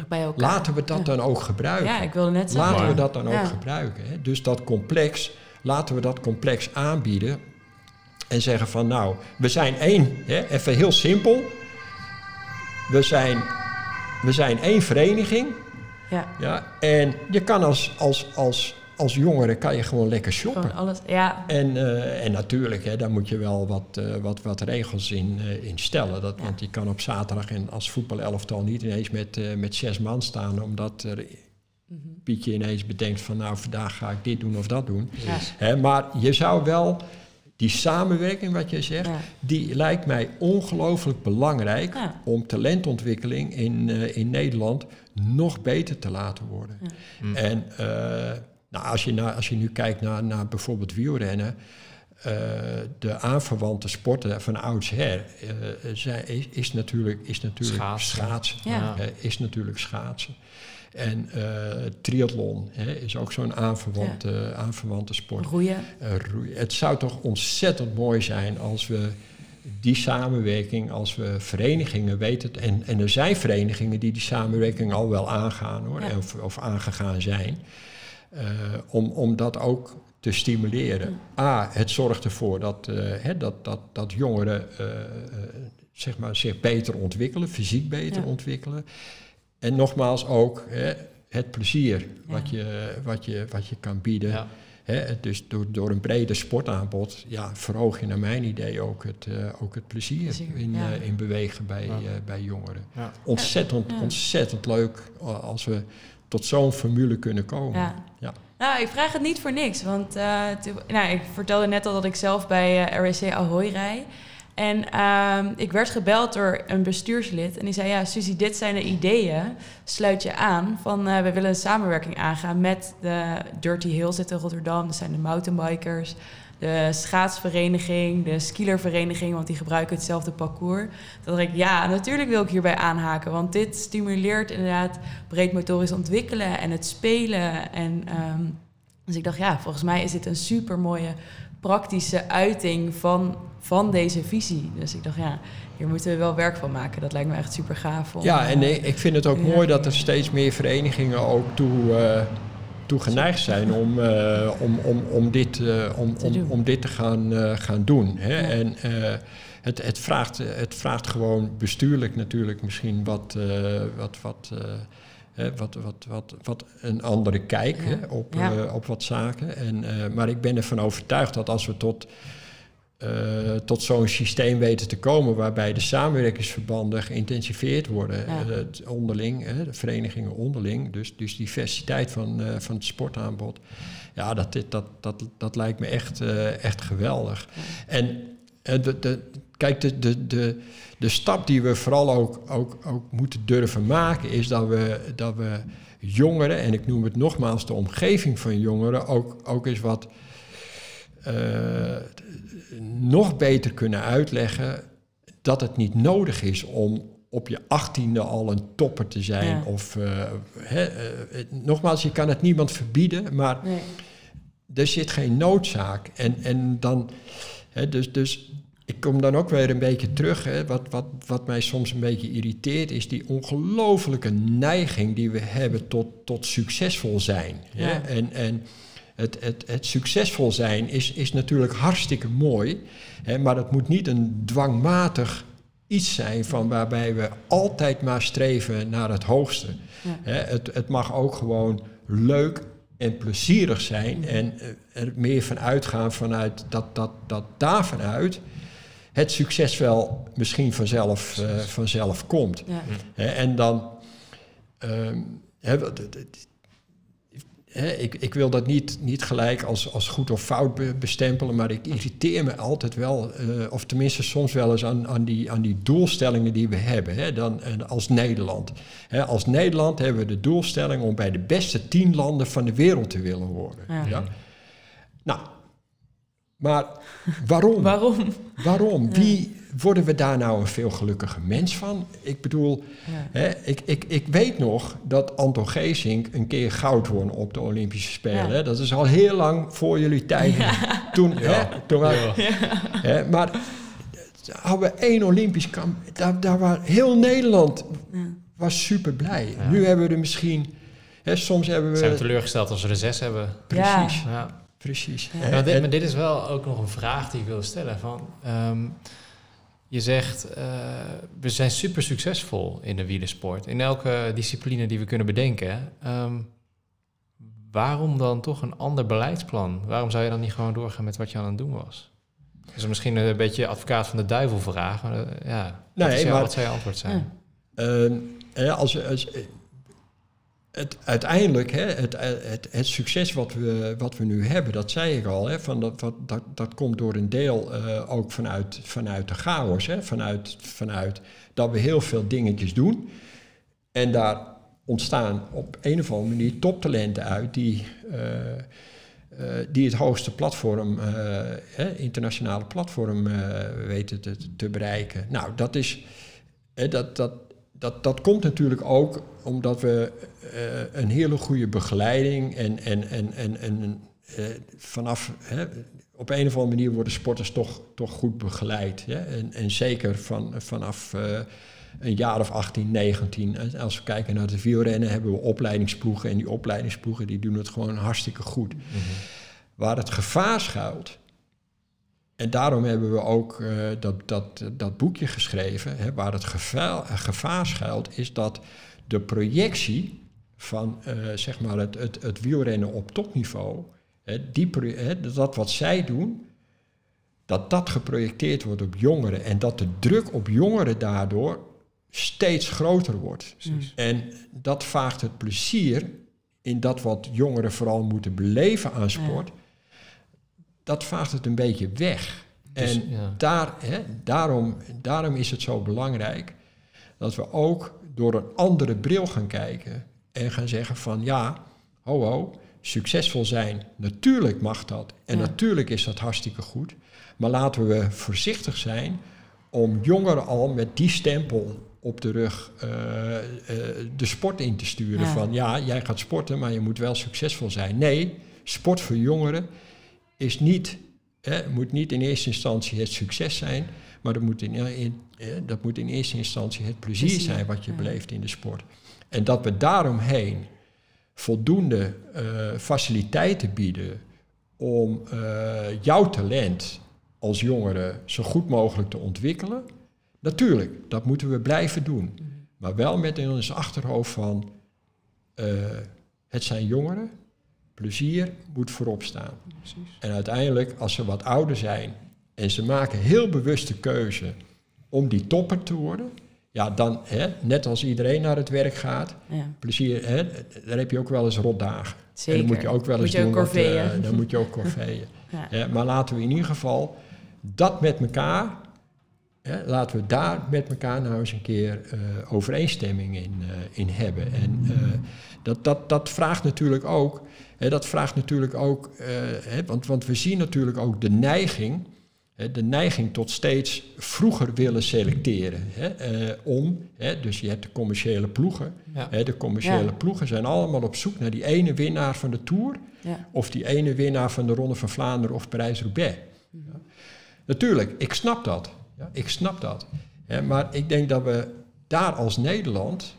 Bij elkaar. Laten we dat Ja. dan ook gebruiken. Ja, ik wilde net zeggen. Laten we dat dan Ja. ook gebruiken. Hè? Dus dat complex, laten we dat complex aanbieden En zeggen van nou, we zijn één, hè, even heel simpel. We zijn, we zijn één vereniging. Ja, Ja, en je kan als, als, als, als jongere kan je gewoon lekker shoppen. gewoon alles. Ja, En, eh, en natuurlijk, hè, daar moet je wel wat, eh, wat, wat regels in, eh, in stellen. Dat, Ja. Want je kan op zaterdag en als voetbalelftal niet ineens met, eh, met zes man staan... omdat er Mhm. Pietje ineens bedenkt van nou, vandaag ga ik dit doen of dat doen. ja, Hè, maar je zou wel, die samenwerking wat je zegt, ja. die lijkt mij ongelooflijk belangrijk... Ja. om talentontwikkeling in, eh, in Nederland nog beter te laten worden. Ja. Hm. En eh, nou, als, je na, als je nu kijkt naar, naar bijvoorbeeld wielrennen... eh, de aanverwante sporten van oudsher eh, zijn, is, is natuurlijk, is natuurlijk Schaatsen. schaatsen. Ja. eh, is natuurlijk schaatsen. En eh triathlon hè, is ook zo'n aanverwante, aanverwante sport. Roeien. Eh, roeien. Het zou toch ontzettend mooi zijn als we die samenwerking, als we verenigingen weten, en, en er zijn verenigingen die die samenwerking al wel aangaan hoor, Ja. of, of aangegaan zijn, eh, om, om dat ook te stimuleren. A, het zorgt ervoor dat, eh, hè, dat, dat, dat jongeren eh, eh, zeg maar, zich beter ontwikkelen, fysiek beter Ja. ontwikkelen. En nogmaals ook hè, het plezier Ja. wat, je, wat, je, wat je kan bieden. Ja. Hè, dus door, door een breder sportaanbod ja, verhoog je naar mijn idee ook het, eh, ook het plezier, Plezier, in, ja. eh, in bewegen bij, Ja. eh, bij jongeren. Ja. Ontzettend, Ja. ontzettend leuk als we tot zo'n formule kunnen komen. Ja. Ja. Nou, ik vraag het niet voor niks. Want eh, toen- nou, ik vertelde net al dat ik zelf bij eh, RWC Ahoy rij. En ehm, ik werd gebeld door een bestuurslid. En die zei, ja, Suzy, dit zijn de ideeën. Sluit je aan van, eh, we willen een samenwerking aangaan met de Dirty Hills uit Rotterdam. Dat zijn de mountainbikers. De schaatsvereniging, de skielervereniging, want die gebruiken hetzelfde parcours. Toen dacht ik, ja, natuurlijk wil ik hierbij aanhaken. Want dit stimuleert inderdaad breedmotorisch ontwikkelen en het spelen. En, ehm, dus ik dacht, ja, volgens mij is dit een super mooie praktische uiting van, van deze visie. Dus ik dacht, ja, hier moeten we wel werk van maken. Dat lijkt me echt super gaaf. Om, Ja, en eh, ik vind het ook ja. mooi dat er steeds meer verenigingen ook toe, eh, toe geneigd zijn om, eh, om, om, om, dit, eh, om, Te om, om dit te gaan, eh, gaan doen. Hè? Ja. En het, het, vraagt, het vraagt gewoon bestuurlijk natuurlijk misschien wat, wat, wat, wat, wat, wat, wat een andere kijk Ja. hè, op, Ja. op wat zaken. En, maar ik ben ervan overtuigd dat als we tot eh, tot zo'n systeem weten te komen waarbij de samenwerkingsverbanden geïntensiveerd worden, Ja. eh, het onderling, hè, de verenigingen onderling, dus, dus diversiteit van, eh, van het sportaanbod. Ja, dat, dat, dat, dat lijkt me echt, echt geweldig. En de, de, kijk, de, de, de, de stap die we vooral ook, ook, ook moeten durven maken, is dat we, dat we jongeren, en ik noem het nogmaals de omgeving van jongeren, ook, ook eens wat nog beter kunnen uitleggen dat het niet nodig is om op je achttiende al een topper te zijn. Ja. Of, eh, eh, nogmaals, je kan het niemand verbieden, maar Nee. er zit geen noodzaak. En, en dan, dus, dus ik kom dan ook weer een beetje terug. Wat, wat, wat mij soms een beetje irriteert, is die ongelofelijke neiging die we hebben tot, tot succesvol zijn. Ja. En, en het, het, het succesvol zijn is, is natuurlijk hartstikke mooi, hè, maar het moet niet een dwangmatig iets zijn van waarbij we altijd maar streven naar het hoogste. Ja. Hè, het, het mag ook gewoon leuk en plezierig zijn en eh, er meer van uitgaan vanuit dat, dat, dat daar vanuit het succes wel misschien vanzelf, eh, vanzelf komt. Ja. En dan, ehm, ik, ik wil dat niet, niet gelijk als, als goed of fout be- bestempelen, maar ik irriteer me altijd wel, eh, of tenminste soms wel eens aan, aan, die, aan die doelstellingen die we hebben hè, dan, als Nederland. Hè, als Nederland hebben we de doelstelling om bij de beste tien landen van de wereld te willen horen. Ja. Ja? Nou, maar waarom? Waarom? Waarom? Wie worden we daar nou een veel gelukkiger mens van? Ik bedoel, Ja. hè, ik, ik, ik weet nog dat Anton Geesink een keer goud won op de Olympische Spelen. Ja. Dat is al heel lang voor jullie tijd. Toen, hè, toen wij- hè, maar hadden we één Olympisch kamp. Daar, daar was heel Nederland Ja. was super blij. Ja. Nu hebben we er misschien... Hè, soms hebben we... Zijn we teleurgesteld als we er zes hebben? Precies. Ja. Precies. Ja. Dit, maar dit is wel ook nog een vraag die ik wil stellen. Van, ehm, je zegt, eh, we zijn super succesvol in de wielersport. In elke discipline die we kunnen bedenken. Ehm, waarom dan toch een ander beleidsplan? Waarom zou je dan niet gewoon doorgaan met wat je aan het doen was? Dat is misschien een beetje advocaat van de duivel vraag. Maar, eh, ja, wat, Nee, maar- wat zou je antwoord zijn? Ja. Ehm, hè, als, als, eh, uiteindelijk, hè, het, het, het succes wat we, wat we nu hebben, dat zei ik al, hè, van dat, dat, dat komt door een deel eh, ook vanuit, vanuit de chaos. Hè, vanuit, vanuit dat we heel veel dingetjes doen. En daar ontstaan op een of andere manier toptalenten uit die, eh, eh, die het hoogste platform, eh, hè, internationale platform eh, weten te, te bereiken. Nou, dat is. Dat, dat, dat, dat komt natuurlijk ook omdat we eh, een hele goede begeleiding en, en, en, en, en eh, vanaf hè, op een of andere manier worden sporters toch, toch goed begeleid. Hè? En, en zeker van, vanaf eh, een jaar of 18, 19. En Als we kijken naar de wielrennen hebben we opleidingsploegen en die opleidingsploegen die doen het gewoon hartstikke goed. Mhm. Waar het gevaar schuilt. En daarom hebben we ook eh, dat, dat, dat boekje geschreven. Hè, waar het gevaar, gevaar schuilt, is dat de projectie van eh, zeg maar het, het, het wielrennen op topniveau. Hè, die, hè, dat wat zij doen, dat dat geprojecteerd wordt op jongeren. En dat de druk op jongeren daardoor steeds groter wordt. Precies. En dat vaagt het plezier in dat wat jongeren vooral moeten beleven aan sport. Dat vaagt het een beetje weg. Dus, en ja. daar, hè, daarom, daarom is het zo belangrijk dat we ook door een andere bril gaan kijken en gaan zeggen van ja, ho ho, succesvol zijn, natuurlijk mag dat en Ja. natuurlijk is dat hartstikke goed, maar laten we voorzichtig zijn om jongeren al met die stempel op de rug eh, eh, de sport in te sturen. Ja. Van ja, jij gaat sporten, maar je moet wel succesvol zijn. Nee, sport voor jongeren is niet, hè, moet niet in eerste instantie het succes zijn, maar dat moet in, in, eh, dat moet in eerste instantie het plezier, Plezier, zijn wat je ja. beleeft in de sport. En dat we daaromheen voldoende eh, faciliteiten bieden om eh, jouw talent als jongere zo goed mogelijk te ontwikkelen. Natuurlijk, dat moeten we blijven doen. Maar wel met in ons achterhoofd van het zijn jongeren, plezier moet voorop staan. En uiteindelijk, als ze wat ouder zijn en ze maken heel bewust de keuze om die topper te worden, ja, dan, hè, net als iedereen naar het werk gaat, Ja, plezier, hè, daar heb je ook wel eens rotdagen. zeker. En dan moet je ook wel Moet eens doen. wat, eh, dan moet je ook corveeën. Ja. Maar laten we in ieder geval dat met elkaar, hè, laten we daar met elkaar nou eens een keer eh, overeenstemming in, eh, in hebben. En eh, dat, dat, dat vraagt natuurlijk ook, hè, dat vraagt natuurlijk ook, hè, want, want we zien natuurlijk ook de neiging, hè, de neiging tot steeds vroeger willen selecteren. Hè, om, hè, dus je hebt de commerciële ploegen. Ja. De commerciële Ja. ploegen zijn allemaal op zoek naar die ene winnaar van de Tour. Ja. Of die ene winnaar van de Ronde van Vlaanderen of Parijs-Roubaix. Ja. Natuurlijk, ik snap dat. Ja, ik snap dat. Maar ik denk dat we daar als Nederland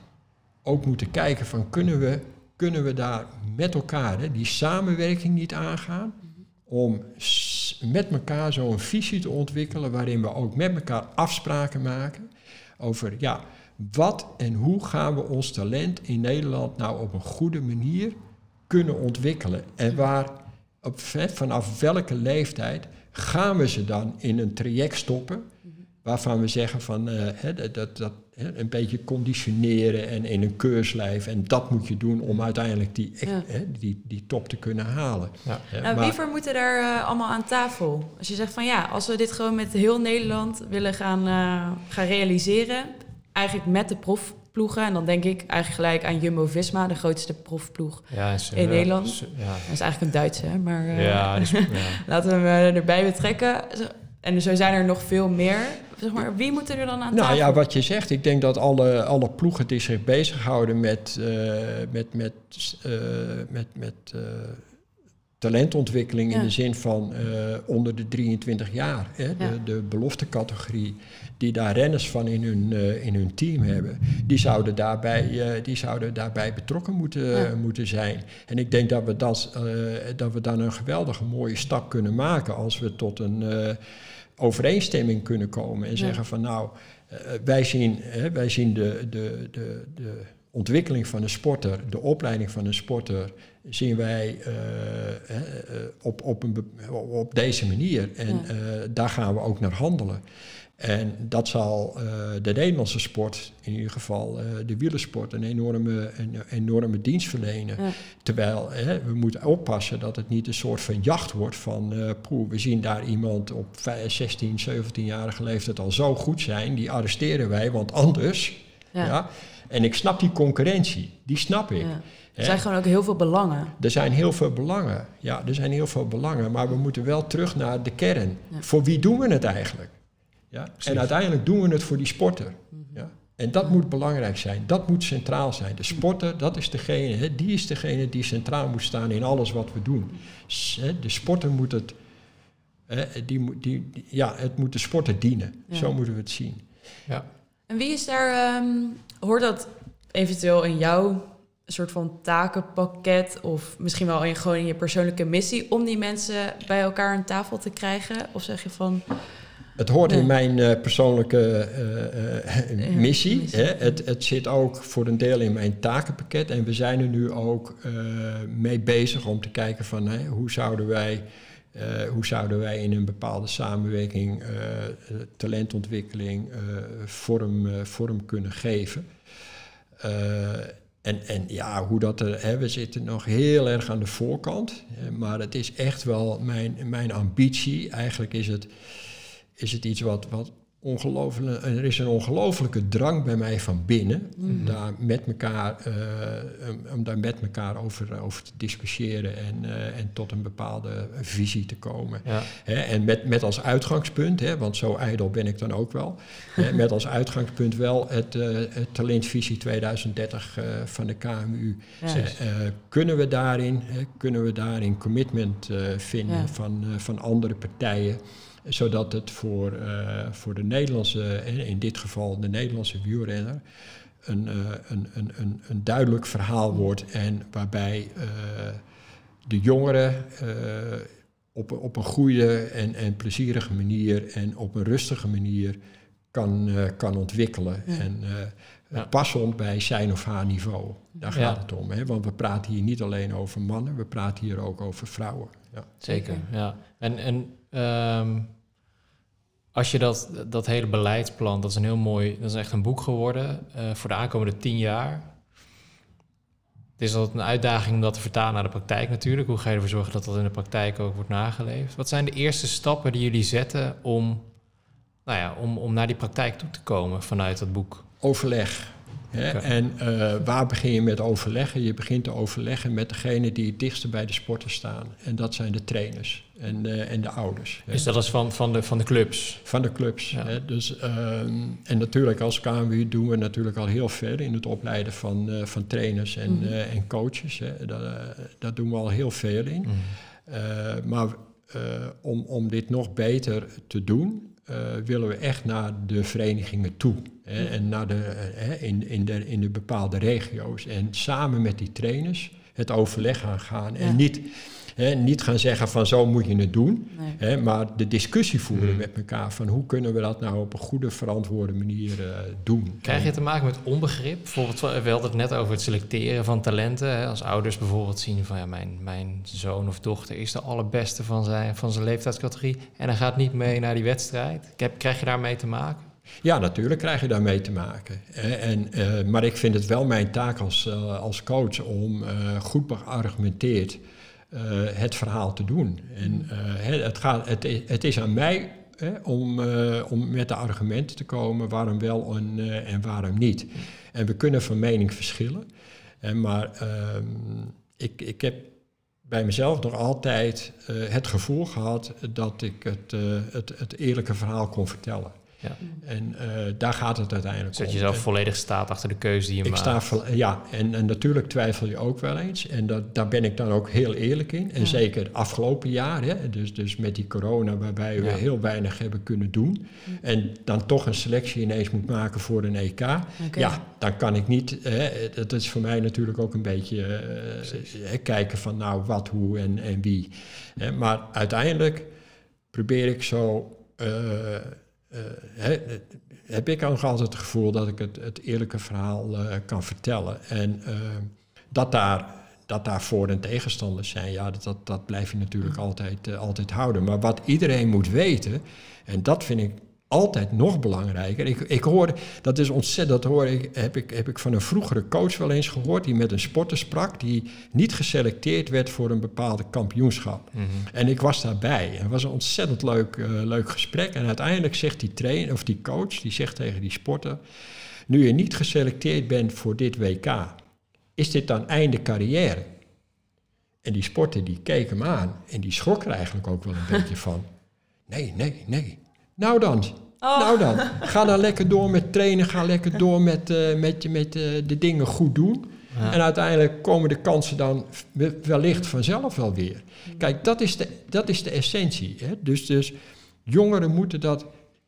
ook moeten kijken van kunnen we, kunnen we daar met elkaar hè, die samenwerking niet aangaan? Om met elkaar zo'n visie te ontwikkelen waarin we ook met elkaar afspraken maken over ja, wat en hoe gaan we ons talent in Nederland nou op een goede manier kunnen ontwikkelen? En waar op, vanaf welke leeftijd gaan we ze dan in een traject stoppen waarvan we zeggen van eh, hè, dat, dat, dat, hè, een beetje conditioneren en in een keurslijf en dat moet je doen om uiteindelijk die, echt, Ja. hè, die, die top te kunnen halen. Ja. Nou, maar- wie voor moeten daar eh, allemaal aan tafel? Als je zegt van ja, als we dit gewoon met heel Nederland willen gaan, eh, gaan realiseren, eigenlijk met de profploegen, en dan denk ik eigenlijk gelijk aan Jumbo-Visma, de grootste profploeg. Ja, In Nederland? Ja, Dat is eigenlijk een Duitse, maar eh, ja, is- ja. laten we hem erbij betrekken. En zo zijn er nog veel meer. Zeg maar, wie moet er dan aan Nou tafel? ja, wat je zegt, ik denk dat alle, alle ploegen die zich bezighouden met, eh, met, met, eh, met, met eh, talentontwikkeling in de zin van eh, onder de 23 jaar. Hè, Ja. de, de beloftecategorie, die daar renners van in hun, eh, in hun team hebben, die zouden daarbij, eh, die zouden daarbij betrokken moeten, Ja. moeten zijn. En ik denk dat we, dat, eh, dat we dan een geweldige mooie stap kunnen maken als we tot een eh, overeenstemming kunnen komen en Ja. zeggen van nou, eh, wij zien, hè, wij zien de, de, de, de ontwikkeling van een sporter, de opleiding van een sporter, zien wij eh, eh, op, op, een, op deze manier. En Ja. eh, daar gaan we ook naar handelen. En dat zal de Nederlandse sport, in ieder geval de wielersport, een enorme, een enorme dienst verlenen. Ja. Terwijl hè, we moeten oppassen dat het niet een soort van jacht wordt van eh poeh, we zien daar iemand op vijf- 16, 17-jarige leeftijd al zo goed zijn, die arresteren wij, want anders. Ja. Ja. En ik snap die concurrentie, die snap ik. Ja. Er zijn gewoon ook heel veel belangen. Er zijn heel veel belangen. Ja, er zijn heel veel belangen, maar we moeten wel terug naar de kern. Ja. Voor wie doen we het eigenlijk? Ja? En uiteindelijk doen we het voor die sporter. Mhm. Ja? En dat moet belangrijk zijn. Dat moet centraal zijn. De sporter, dat is degene, hè, die is degene die centraal moet staan in alles wat we doen. De sporter moet het, hè, die, moet- die, ja, het moet de sporter dienen. Ja. Zo moeten we het zien. Ja. En wie is daar, ehm, hoort dat eventueel in jouw soort van takenpakket of misschien wel in, gewoon in je persoonlijke missie om die mensen bij elkaar aan tafel te krijgen? Of zeg je van, Het hoort in mijn eh, persoonlijke eh, eh, Ja, missie. Hè. Het, het zit ook voor een deel in mijn takenpakket. En we zijn er nu ook mee bezig om te kijken van hè, hoe, zouden wij, eh, hoe zouden wij in een bepaalde samenwerking eh, talentontwikkeling eh, vorm, vorm kunnen geven. En, en ja, hoe dat er, hè, we zitten nog heel erg aan de voorkant. maar het is echt wel mijn, mijn ambitie. Eigenlijk is het, is het iets wat, wat ongelooflijk. Er is een ongelofelijke drang bij mij van binnen. Om daar met elkaar, eh, om, daar met elkaar over, over te discussiëren en, eh, en tot een bepaalde visie te komen. Ja. En met, met als uitgangspunt, hè, want zo ijdel ben ik dan ook wel, hè, met als uitgangspunt wel het, eh, het talentvisie 2030 eh, van de KMU. ja, Eh, eh, kunnen, we daarin, hè, kunnen we daarin commitment eh, vinden Ja. van, eh, van andere partijen, zodat het voor, eh, voor de Nederlandse, in dit geval de Nederlandse wielrenner, een, eh, een, een, een, een duidelijk verhaal wordt en waarbij eh, de jongeren eh, op, op een goede en, en plezierige manier en op een rustige manier kan, eh, kan ontwikkelen. Ja. En eh, Ja. passend bij zijn of haar niveau. Daar gaat Ja. het om. Hè? Want we praten hier niet alleen over mannen, we praten hier ook over vrouwen. Ja. Zeker, Zeker. ja. En, en ehm, als je dat, dat hele beleidsplan, dat is een heel mooi, dat is echt een boek geworden eh, voor de aankomende tien jaar. Het is altijd een uitdaging om dat te vertalen naar de praktijk natuurlijk. Hoe ga je ervoor zorgen dat dat in de praktijk ook wordt nageleefd? Wat zijn de eerste stappen die jullie zetten om, nou ja, om, om naar die praktijk toe te komen vanuit dat boek? Overleg. Hè? En eh, waar begin je met overleggen? Je begint te overleggen met degene die het dichtste bij de sporter staan. En dat zijn de trainers en, eh, en de ouders. hè. Dus dat is van, van, de, van de clubs. Van de clubs. Ja. Hè? Dus, ehm, en natuurlijk als KMU doen we natuurlijk al heel ver in het opleiden van, eh, van trainers en, Mhm. en coaches. Hè? Daar, daar doen we al heel veel in. Mhm. Maar om, om dit nog beter te doen, willen we echt naar de verenigingen toe. En naar de, eh, in, in, de, in de bepaalde regio's. En samen met die trainers het overleg gaan gaan. En Ja. niet, hè, niet gaan zeggen van zo moet je het doen. nee. Hè, maar de discussie voeren Mhm. met elkaar van hoe kunnen we dat nou op een goede, verantwoorde manier eh, doen. Krijg je te maken met onbegrip? Bijvoorbeeld, we hadden het net over het selecteren van talenten. Hè? Als ouders bijvoorbeeld zien van ja, mijn, mijn zoon of dochter is de allerbeste van zijn, van zijn leeftijdscategorie. En hij gaat niet mee naar die wedstrijd. Ik heb, krijg je daarmee te maken? Ja, natuurlijk krijg je daarmee te maken. En, eh, maar ik vind het wel mijn taak als, eh, als coach om eh, goed beargumenteerd het verhaal te doen. En het, gaat, het, is, het is aan mij hè, om, om met de argumenten te komen waarom wel en, en waarom niet. En we kunnen van mening verschillen. En maar ehm, ik, ik heb bij mezelf nog altijd het gevoel gehad dat ik het, het, het eerlijke verhaal kon vertellen. Ja. En eh, daar gaat het uiteindelijk Zet om. jezelf En- volledig staat achter de keuze die je ik maakt. sta vo- ja, en, en natuurlijk twijfel je ook wel eens. En dat, daar ben ik dan ook heel eerlijk in. En Ja. zeker het afgelopen jaar, hè, dus, dus met die corona, waarbij we Ja. heel weinig hebben kunnen doen. En dan toch een selectie ineens moet maken voor een EK. Ja, dan kan ik niet. Hè, dat is voor mij natuurlijk ook een beetje eh, kijken van nou wat, hoe en, en wie. Hè, maar uiteindelijk probeer ik zo. eh, eh, heb ik ook altijd het gevoel dat ik het, het eerlijke verhaal eh, kan vertellen. En eh, dat, daar, dat daar voor- en tegenstanders zijn, ja, dat, dat, dat blijf je natuurlijk altijd, eh, altijd houden. Maar wat iedereen moet weten, en dat vind ik altijd nog belangrijker. Ik, ik hoor, dat is ontzettend, dat hoor ik, heb, ik, heb ik van een vroegere coach wel eens gehoord, die met een sporter sprak, die niet geselecteerd werd voor een bepaalde kampioenschap. Mhm. En ik was daarbij. Het was een ontzettend leuk, eh, leuk gesprek. En uiteindelijk zegt die trainer, of die coach, die zegt tegen die sporter, nu je niet geselecteerd bent voor dit WK, is dit dan einde carrière? En die sporter die keek hem aan en die schrok er eigenlijk ook wel een beetje van. Nee, nee, nee. Nou dan, Oh. nou dan. Ga dan lekker door met trainen, ga lekker door met, eh, met, met eh, de dingen goed doen. Ja. En uiteindelijk komen de kansen dan we- wellicht vanzelf wel weer. Kijk, dat is de, dat is de essentie. Hè? Dus, dus jongeren moeten dat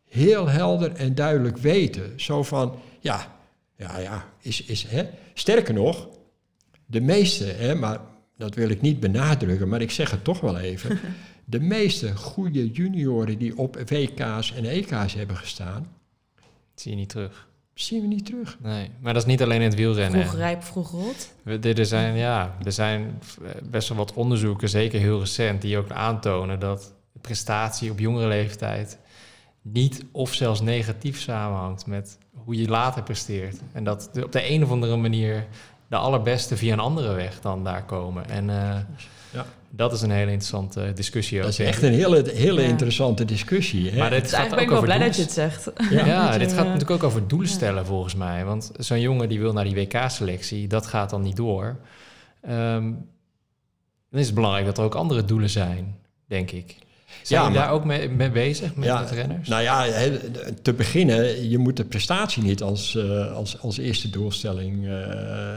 heel helder en duidelijk weten. Zo van, ja, ja, ja, is, is, hè? sterker nog, de meeste, hè, maar dat wil ik niet benadrukken, maar ik zeg het toch wel even. De meeste goede junioren die op WK's en EK's hebben gestaan, zie je niet terug. zien we niet terug. Nee, maar dat is niet alleen in het wielrennen. Vroeg rijp, vroeg rot. We- Er er zijn, ja, er zijn eh, best wel wat onderzoeken, zeker heel recent, die ook aantonen dat de prestatie op jongere leeftijd niet of zelfs negatief samenhangt met hoe je later presteert. En dat de- op de een of andere manier de allerbeste via een andere weg dan daar komen. En eh, Ja. Dat is een hele interessante discussie ook. Dat is echt een hele, hele Ja. interessante discussie. Hè? Maar dit Dus gaat eigenlijk ook ben ik wel over blij dat je het zegt. Ja, dit gaat eh, natuurlijk ook over doelen stellen volgens mij. Want zo'n jongen die wil naar die WK-selectie, dat gaat dan niet door. Ehm, dan is het belangrijk dat er ook andere doelen zijn, denk ik. Zijn Ja, maar- daar ook mee, mee bezig met, Ja, met renners? Nou ja, te beginnen, je moet de prestatie niet als, eh, als, als eerste doelstelling.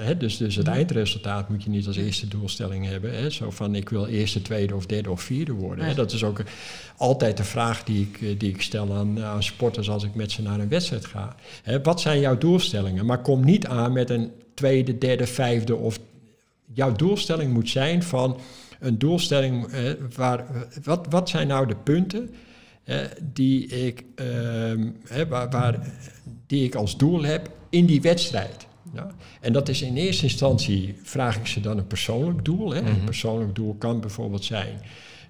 hè, dus, dus het eindresultaat moet je niet als eerste doelstelling hebben. Hè, zo van ik wil eerste, tweede of derde of vierde worden. Hè. Dat is ook altijd de vraag die ik, eh, die ik stel aan, aan sporters als ik met ze naar een wedstrijd ga. Hè, wat zijn jouw doelstellingen? Maar kom niet aan met een tweede, derde, vijfde of jouw doelstelling moet zijn van een doelstelling eh, waar wat, wat zijn nou de punten eh, die ik ehm, waar, waar, die ik als doel heb in die wedstrijd. Ja? En dat is in eerste instantie vraag ik ze dan een persoonlijk doel. Hè? Een Mhm. persoonlijk doel kan bijvoorbeeld zijn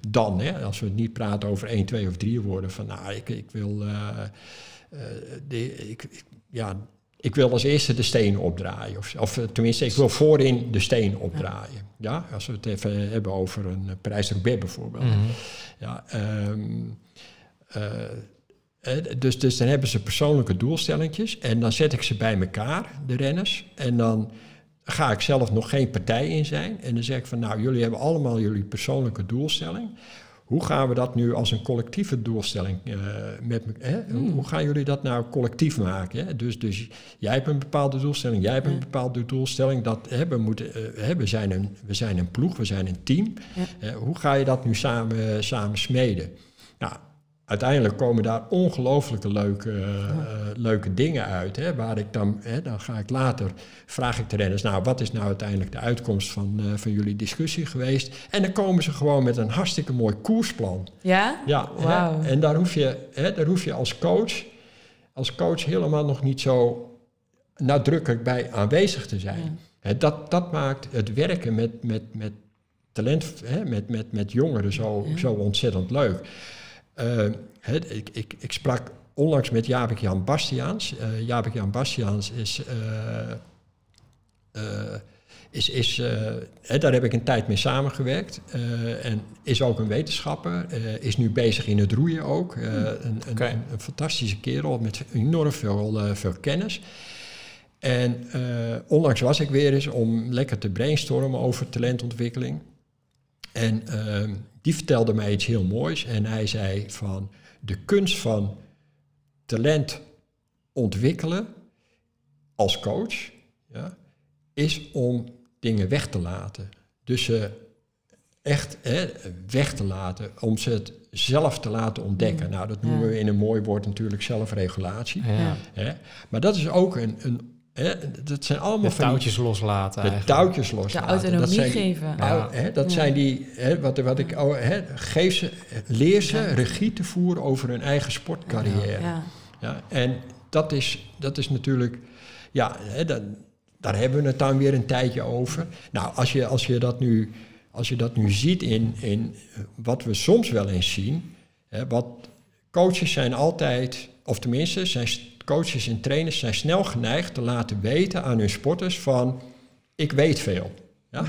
dan, hè, als we het niet praten over 1, 2 of 3 woorden, van nou, ik, ik wil eh, eh, de, ik- ja, ik wil als eerste de steen opdraaien. Of, of eh, tenminste, ik wil voorin de steen opdraaien. Ja, als we het even hebben over een eh, Parijs-Roubaix bijvoorbeeld. Mhm. Ja, ehm, eh, eh, dus, dus dan hebben ze persoonlijke doelstellingjes en dan zet ik ze bij elkaar, de renners. En dan ga ik zelf nog geen partij in zijn. En dan zeg ik van, nou, jullie hebben allemaal jullie persoonlijke doelstelling. Hoe gaan we dat nu als een collectieve doelstelling eh, met me- hè? Hoe, hoe gaan jullie dat nou collectief maken? Hè? Dus, dus jij hebt een bepaalde doelstelling, jij hebt een bepaalde doelstelling. Dat, hè, we, moeten, eh, hè, we, zijn een, we zijn een ploeg, we zijn een team. Ja. Eh, hoe ga je dat nu samen, samen smeden? Nou, uiteindelijk komen daar ongelooflijke leuke, eh, leuke dingen uit. Hè, waar ik dan, hè, dan ga ik later, vraag ik de renners, nou, wat is nou uiteindelijk de uitkomst van, eh, van jullie discussie geweest? En dan komen ze gewoon met een hartstikke mooi koersplan. Ja? Ja, hè, Wauw. en daar hoef, je, hè, daar hoef je als coach, als coach helemaal nog niet zo nadrukkelijk bij aanwezig te zijn. Ja. Hè, dat, dat maakt het werken met, met, met talent, hè, met, met, met jongeren zo, Ja. zo ontzettend leuk. Eh, hè, ik, ik, ik sprak onlangs met Jabik Jan Bastiaans. Eh Jabik Jan Bastiaans is, eh, eh, is, is hè, daar heb ik een tijd mee samengewerkt. en is ook een wetenschapper. is nu bezig in het roeien ook. Eh, een, een, een, een fantastische kerel met enorm veel, veel kennis. En onlangs was ik weer eens om lekker te brainstormen over talentontwikkeling. En ehm, die vertelde mij iets heel moois. En hij zei van de kunst van talent ontwikkelen als coach, ja, is om dingen weg te laten. Dus ze echt hè, weg te laten, om ze het zelf te laten ontdekken. Mm. Nou, dat noemen Ja. we in een mooi woord natuurlijk zelfregulatie. Ja. Hè? Maar dat is ook een, een hè, dat zijn allemaal De die- touwtjes loslaten de eigenlijk. touwtjes De loslaten. autonomie dat zijn geven. Ja. nou, hè, dat Ja. zijn die, hè, wat, wat ik, hè, geef ze, leer ze Ja. regie te voeren over hun eigen sportcarrière. Ja. Ja, en dat is, dat is natuurlijk, ja, hè, dan, daar hebben we het dan weer een tijdje over. Nou, als je, als je, dat, nu, als je dat nu ziet in, in eh, wat we soms wel eens zien, hè, wat coaches zijn altijd, of tenminste, zijn coaches en trainers zijn snel geneigd te laten weten aan hun sporters van, ik weet veel. Ja?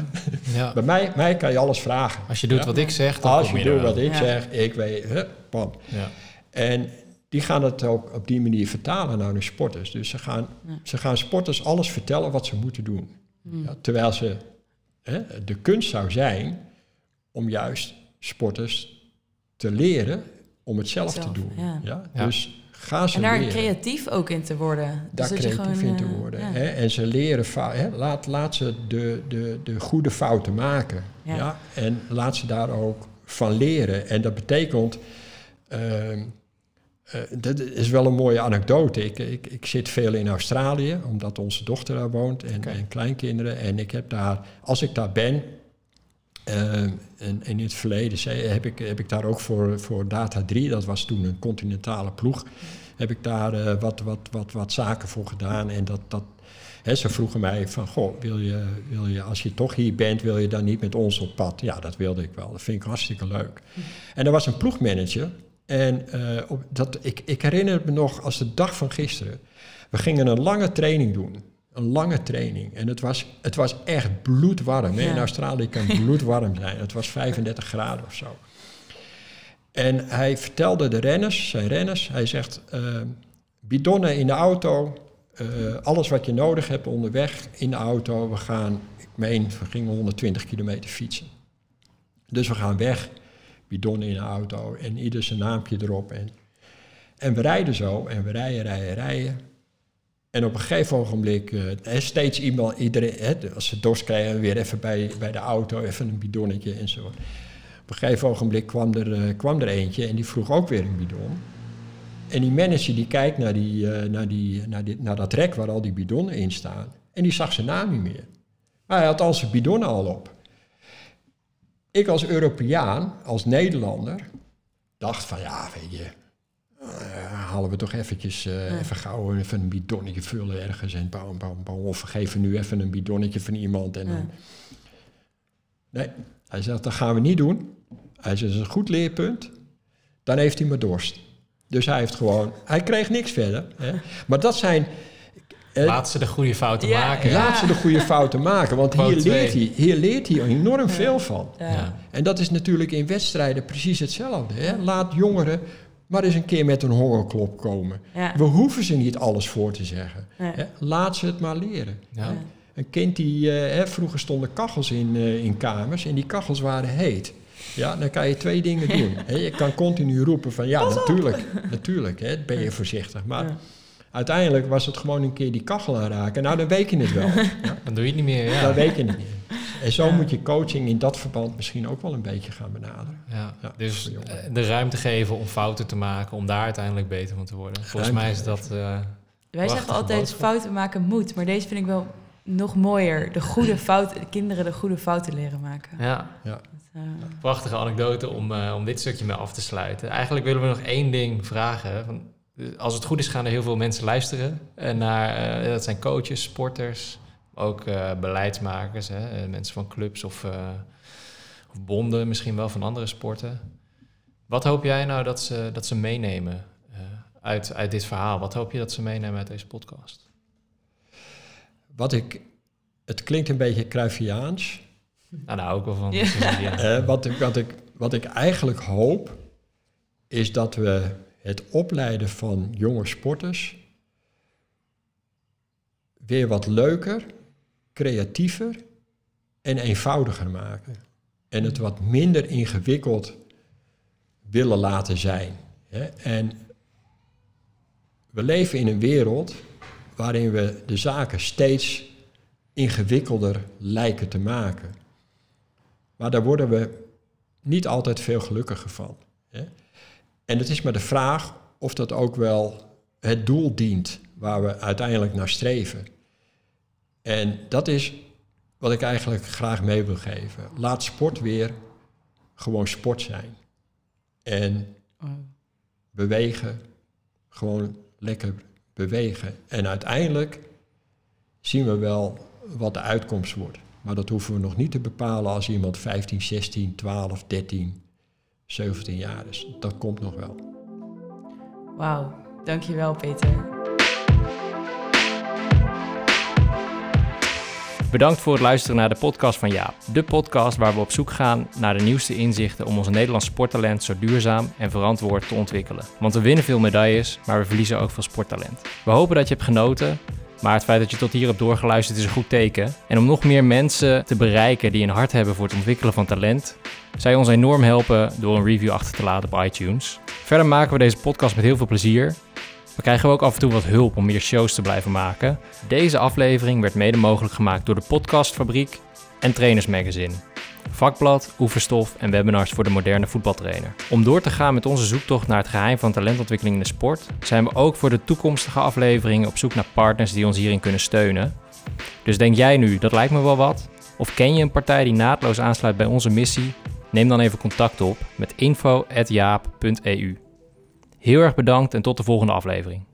Ja. Bij mij, mij kan je alles vragen. Als je doet Ja? wat ik zeg, dan Als kom je je doet wat ik Ja. zeg, ik weet, bam. Ja. En die gaan het ook op die manier vertalen naar hun sporters. Dus ze gaan, Ja. ze gaan sporters alles vertellen wat ze moeten doen. Mm. Ja, terwijl ze, hè, de kunst zou zijn om juist sporters te leren om het zelf, Zelf, te doen. ja. Ja? Ja. Dus ga ze En daar leren. creatief ook in te worden. daar dus je creatief gewoon, in te eh, worden. ja. Hè? En ze leren, hè? Laat, laat ze de, de, de goede fouten maken. Ja. Ja. En laat ze daar ook van leren. En dat betekent, ehm, eh, dat is wel een mooie anekdote. Ik, ik, ik zit veel in Australië, omdat onze dochter daar woont en, en kleinkinderen. En ik heb daar, als ik daar ben, en, en in het verleden zei, heb, ik, heb ik daar ook voor, voor Data 3, dat was toen een continentale ploeg, heb ik daar eh, wat, wat, wat, wat zaken voor gedaan. En dat, dat, ze vroegen mij van, goh, wil je, wil je, als je toch hier bent, wil je dan niet met ons op pad? Ja, dat wilde ik wel. Dat vind ik hartstikke leuk. En er was een ploegmanager. En eh, op, dat, ik, ik herinner me nog als de dag van gisteren. We gingen een lange training doen. Een lange training. En het was, het was echt bloedwarm. hè. In Ja. Australië kan bloedwarm zijn. Het was 35 graden of zo. En hij vertelde de renners, zijn renners, hij zegt, eh, bidonnen in de auto, eh, alles wat je nodig hebt onderweg in de auto. We gaan, ik meen, we gingen 120 kilometer fietsen. Dus we gaan weg, bidonnen in de auto en ieder zijn naampje erop. En, en we rijden zo en we rijden, rijden, rijden. En op een gegeven ogenblik, hè, steeds iemand, iedereen, hè, als ze dorst krijgen, weer even bij, bij de auto, even een bidonnetje en zo. Op een gegeven ogenblik kwam er, eh, kwam er eentje en die vroeg ook weer een bidon. En die manager die kijkt naar, die, eh, naar, die, naar, die, naar dat rek waar al die bidonnen in staan. En die zag zijn naam niet meer. Maar hij had al zijn bidonnen al op. Ik als Europeaan, als Nederlander, dacht van ja, weet je, eh, halen we toch eventjes eh, Ja. even gauw even een bidonnetje vullen ergens en bam, bam, bam. Of we geven nu even een bidonnetje van iemand en Ja. dan... Nee, hij zegt dat gaan we niet doen. Hij zegt dat is een goed leerpunt. Dan heeft hij maar dorst. Dus hij heeft gewoon, hij kreeg niks verder. Hè. Maar dat zijn, eh, Laat ze de goede fouten Ja, maken. ja. laat ze de goede fouten maken. Want Quote hier leert, hij, hier leert hij enorm veel van. Ja. Ja. En dat is natuurlijk in wedstrijden precies hetzelfde. Hè? Laat jongeren maar eens een keer met een hongerklop komen. Ja. We hoeven ze niet alles voor te zeggen. Hè? Laat ze het maar leren. Ja. Ja. Een kind die, eh, hè, vroeger stonden kachels in, eh, in kamers en die kachels waren heet. Ja, dan kan je twee dingen doen. Hè, je kan continu roepen van ja, natuurlijk, natuurlijk, hè, ben je voorzichtig. Maar Ja. Uiteindelijk was het gewoon een keer die kachel aanraken. Nou, dan weet je het wel. Ja, Dan doe je het niet meer. Ja. Dan weet je het niet. En zo Ja. moet je coaching in dat verband misschien ook wel een beetje gaan benaderen. Ja, Ja, dus eh, de ruimte geven om fouten te maken, om daar uiteindelijk beter van te worden. Volgens Ruimte mij is dat... eh, Wij zeggen altijd boodschap. fouten maken moet, maar deze vind ik wel nog mooier. De goede fouten, de kinderen de goede fouten leren maken. ja, Ja. Dat, eh, prachtige anekdote om, eh, om dit stukje mee af te sluiten. Eigenlijk willen we nog één ding vragen. Van, als het goed is, gaan er heel veel mensen luisteren. eh, naar, eh, dat zijn coaches, sporters, ook eh, beleidsmakers, hè, mensen van clubs of, eh, of bonden, misschien wel van andere sporten. Wat hoop jij nou dat ze, dat ze meenemen eh, uit, uit dit verhaal? Wat hoop je dat ze meenemen uit deze podcast? Wat ik, het klinkt een beetje Cruyffiaans. Nou, daar hou ik wel van. Ja. Ja. Eh, wat, ik, wat, ik, wat ik eigenlijk hoop, is dat we het opleiden van jonge sporters weer wat leuker, creatiever en eenvoudiger maken. En het wat minder ingewikkeld willen laten zijn. En we leven in een wereld waarin we de zaken steeds ingewikkelder lijken te maken. Maar daar worden we niet altijd veel gelukkiger van. En het is maar de vraag of dat ook wel het doel dient waar we uiteindelijk naar streven. En dat is wat ik eigenlijk graag mee wil geven. Laat sport weer gewoon sport zijn. En bewegen, gewoon lekker bewegen. En uiteindelijk zien we wel wat de uitkomst wordt. Maar dat hoeven we nog niet te bepalen als iemand 15, 16, 12, 13, 17 jaar is. Dat komt nog wel. Wauw, dankjewel Peter. Bedankt voor het luisteren naar de podcast van Jaap. De podcast waar we op zoek gaan naar de nieuwste inzichten om ons Nederlands sporttalent zo duurzaam en verantwoord te ontwikkelen. Want we winnen veel medailles, maar we verliezen ook veel sporttalent. We hopen dat je hebt genoten. Maar het feit dat je tot hier hebt doorgeluisterd is een goed teken. En om nog meer mensen te bereiken die een hart hebben voor het ontwikkelen van talent, zou je ons enorm helpen door een review achter te laten op iTunes. Verder maken we deze podcast met heel veel plezier. We krijgen ook af en toe wat hulp om meer shows te blijven maken. Deze aflevering werd mede mogelijk gemaakt door de Podcastfabriek en Trainers Magazine. Vakblad, oefenstof en webinars voor de moderne voetbaltrainer. Om door te gaan met onze zoektocht naar het geheim van talentontwikkeling in de sport, zijn we ook voor de toekomstige afleveringen op zoek naar partners die ons hierin kunnen steunen. Dus denk jij nu, dat lijkt me wel wat? Of ken je een partij die naadloos aansluit bij onze missie? Neem dan even contact op met info.jaap.eu. Heel erg bedankt en tot de volgende aflevering.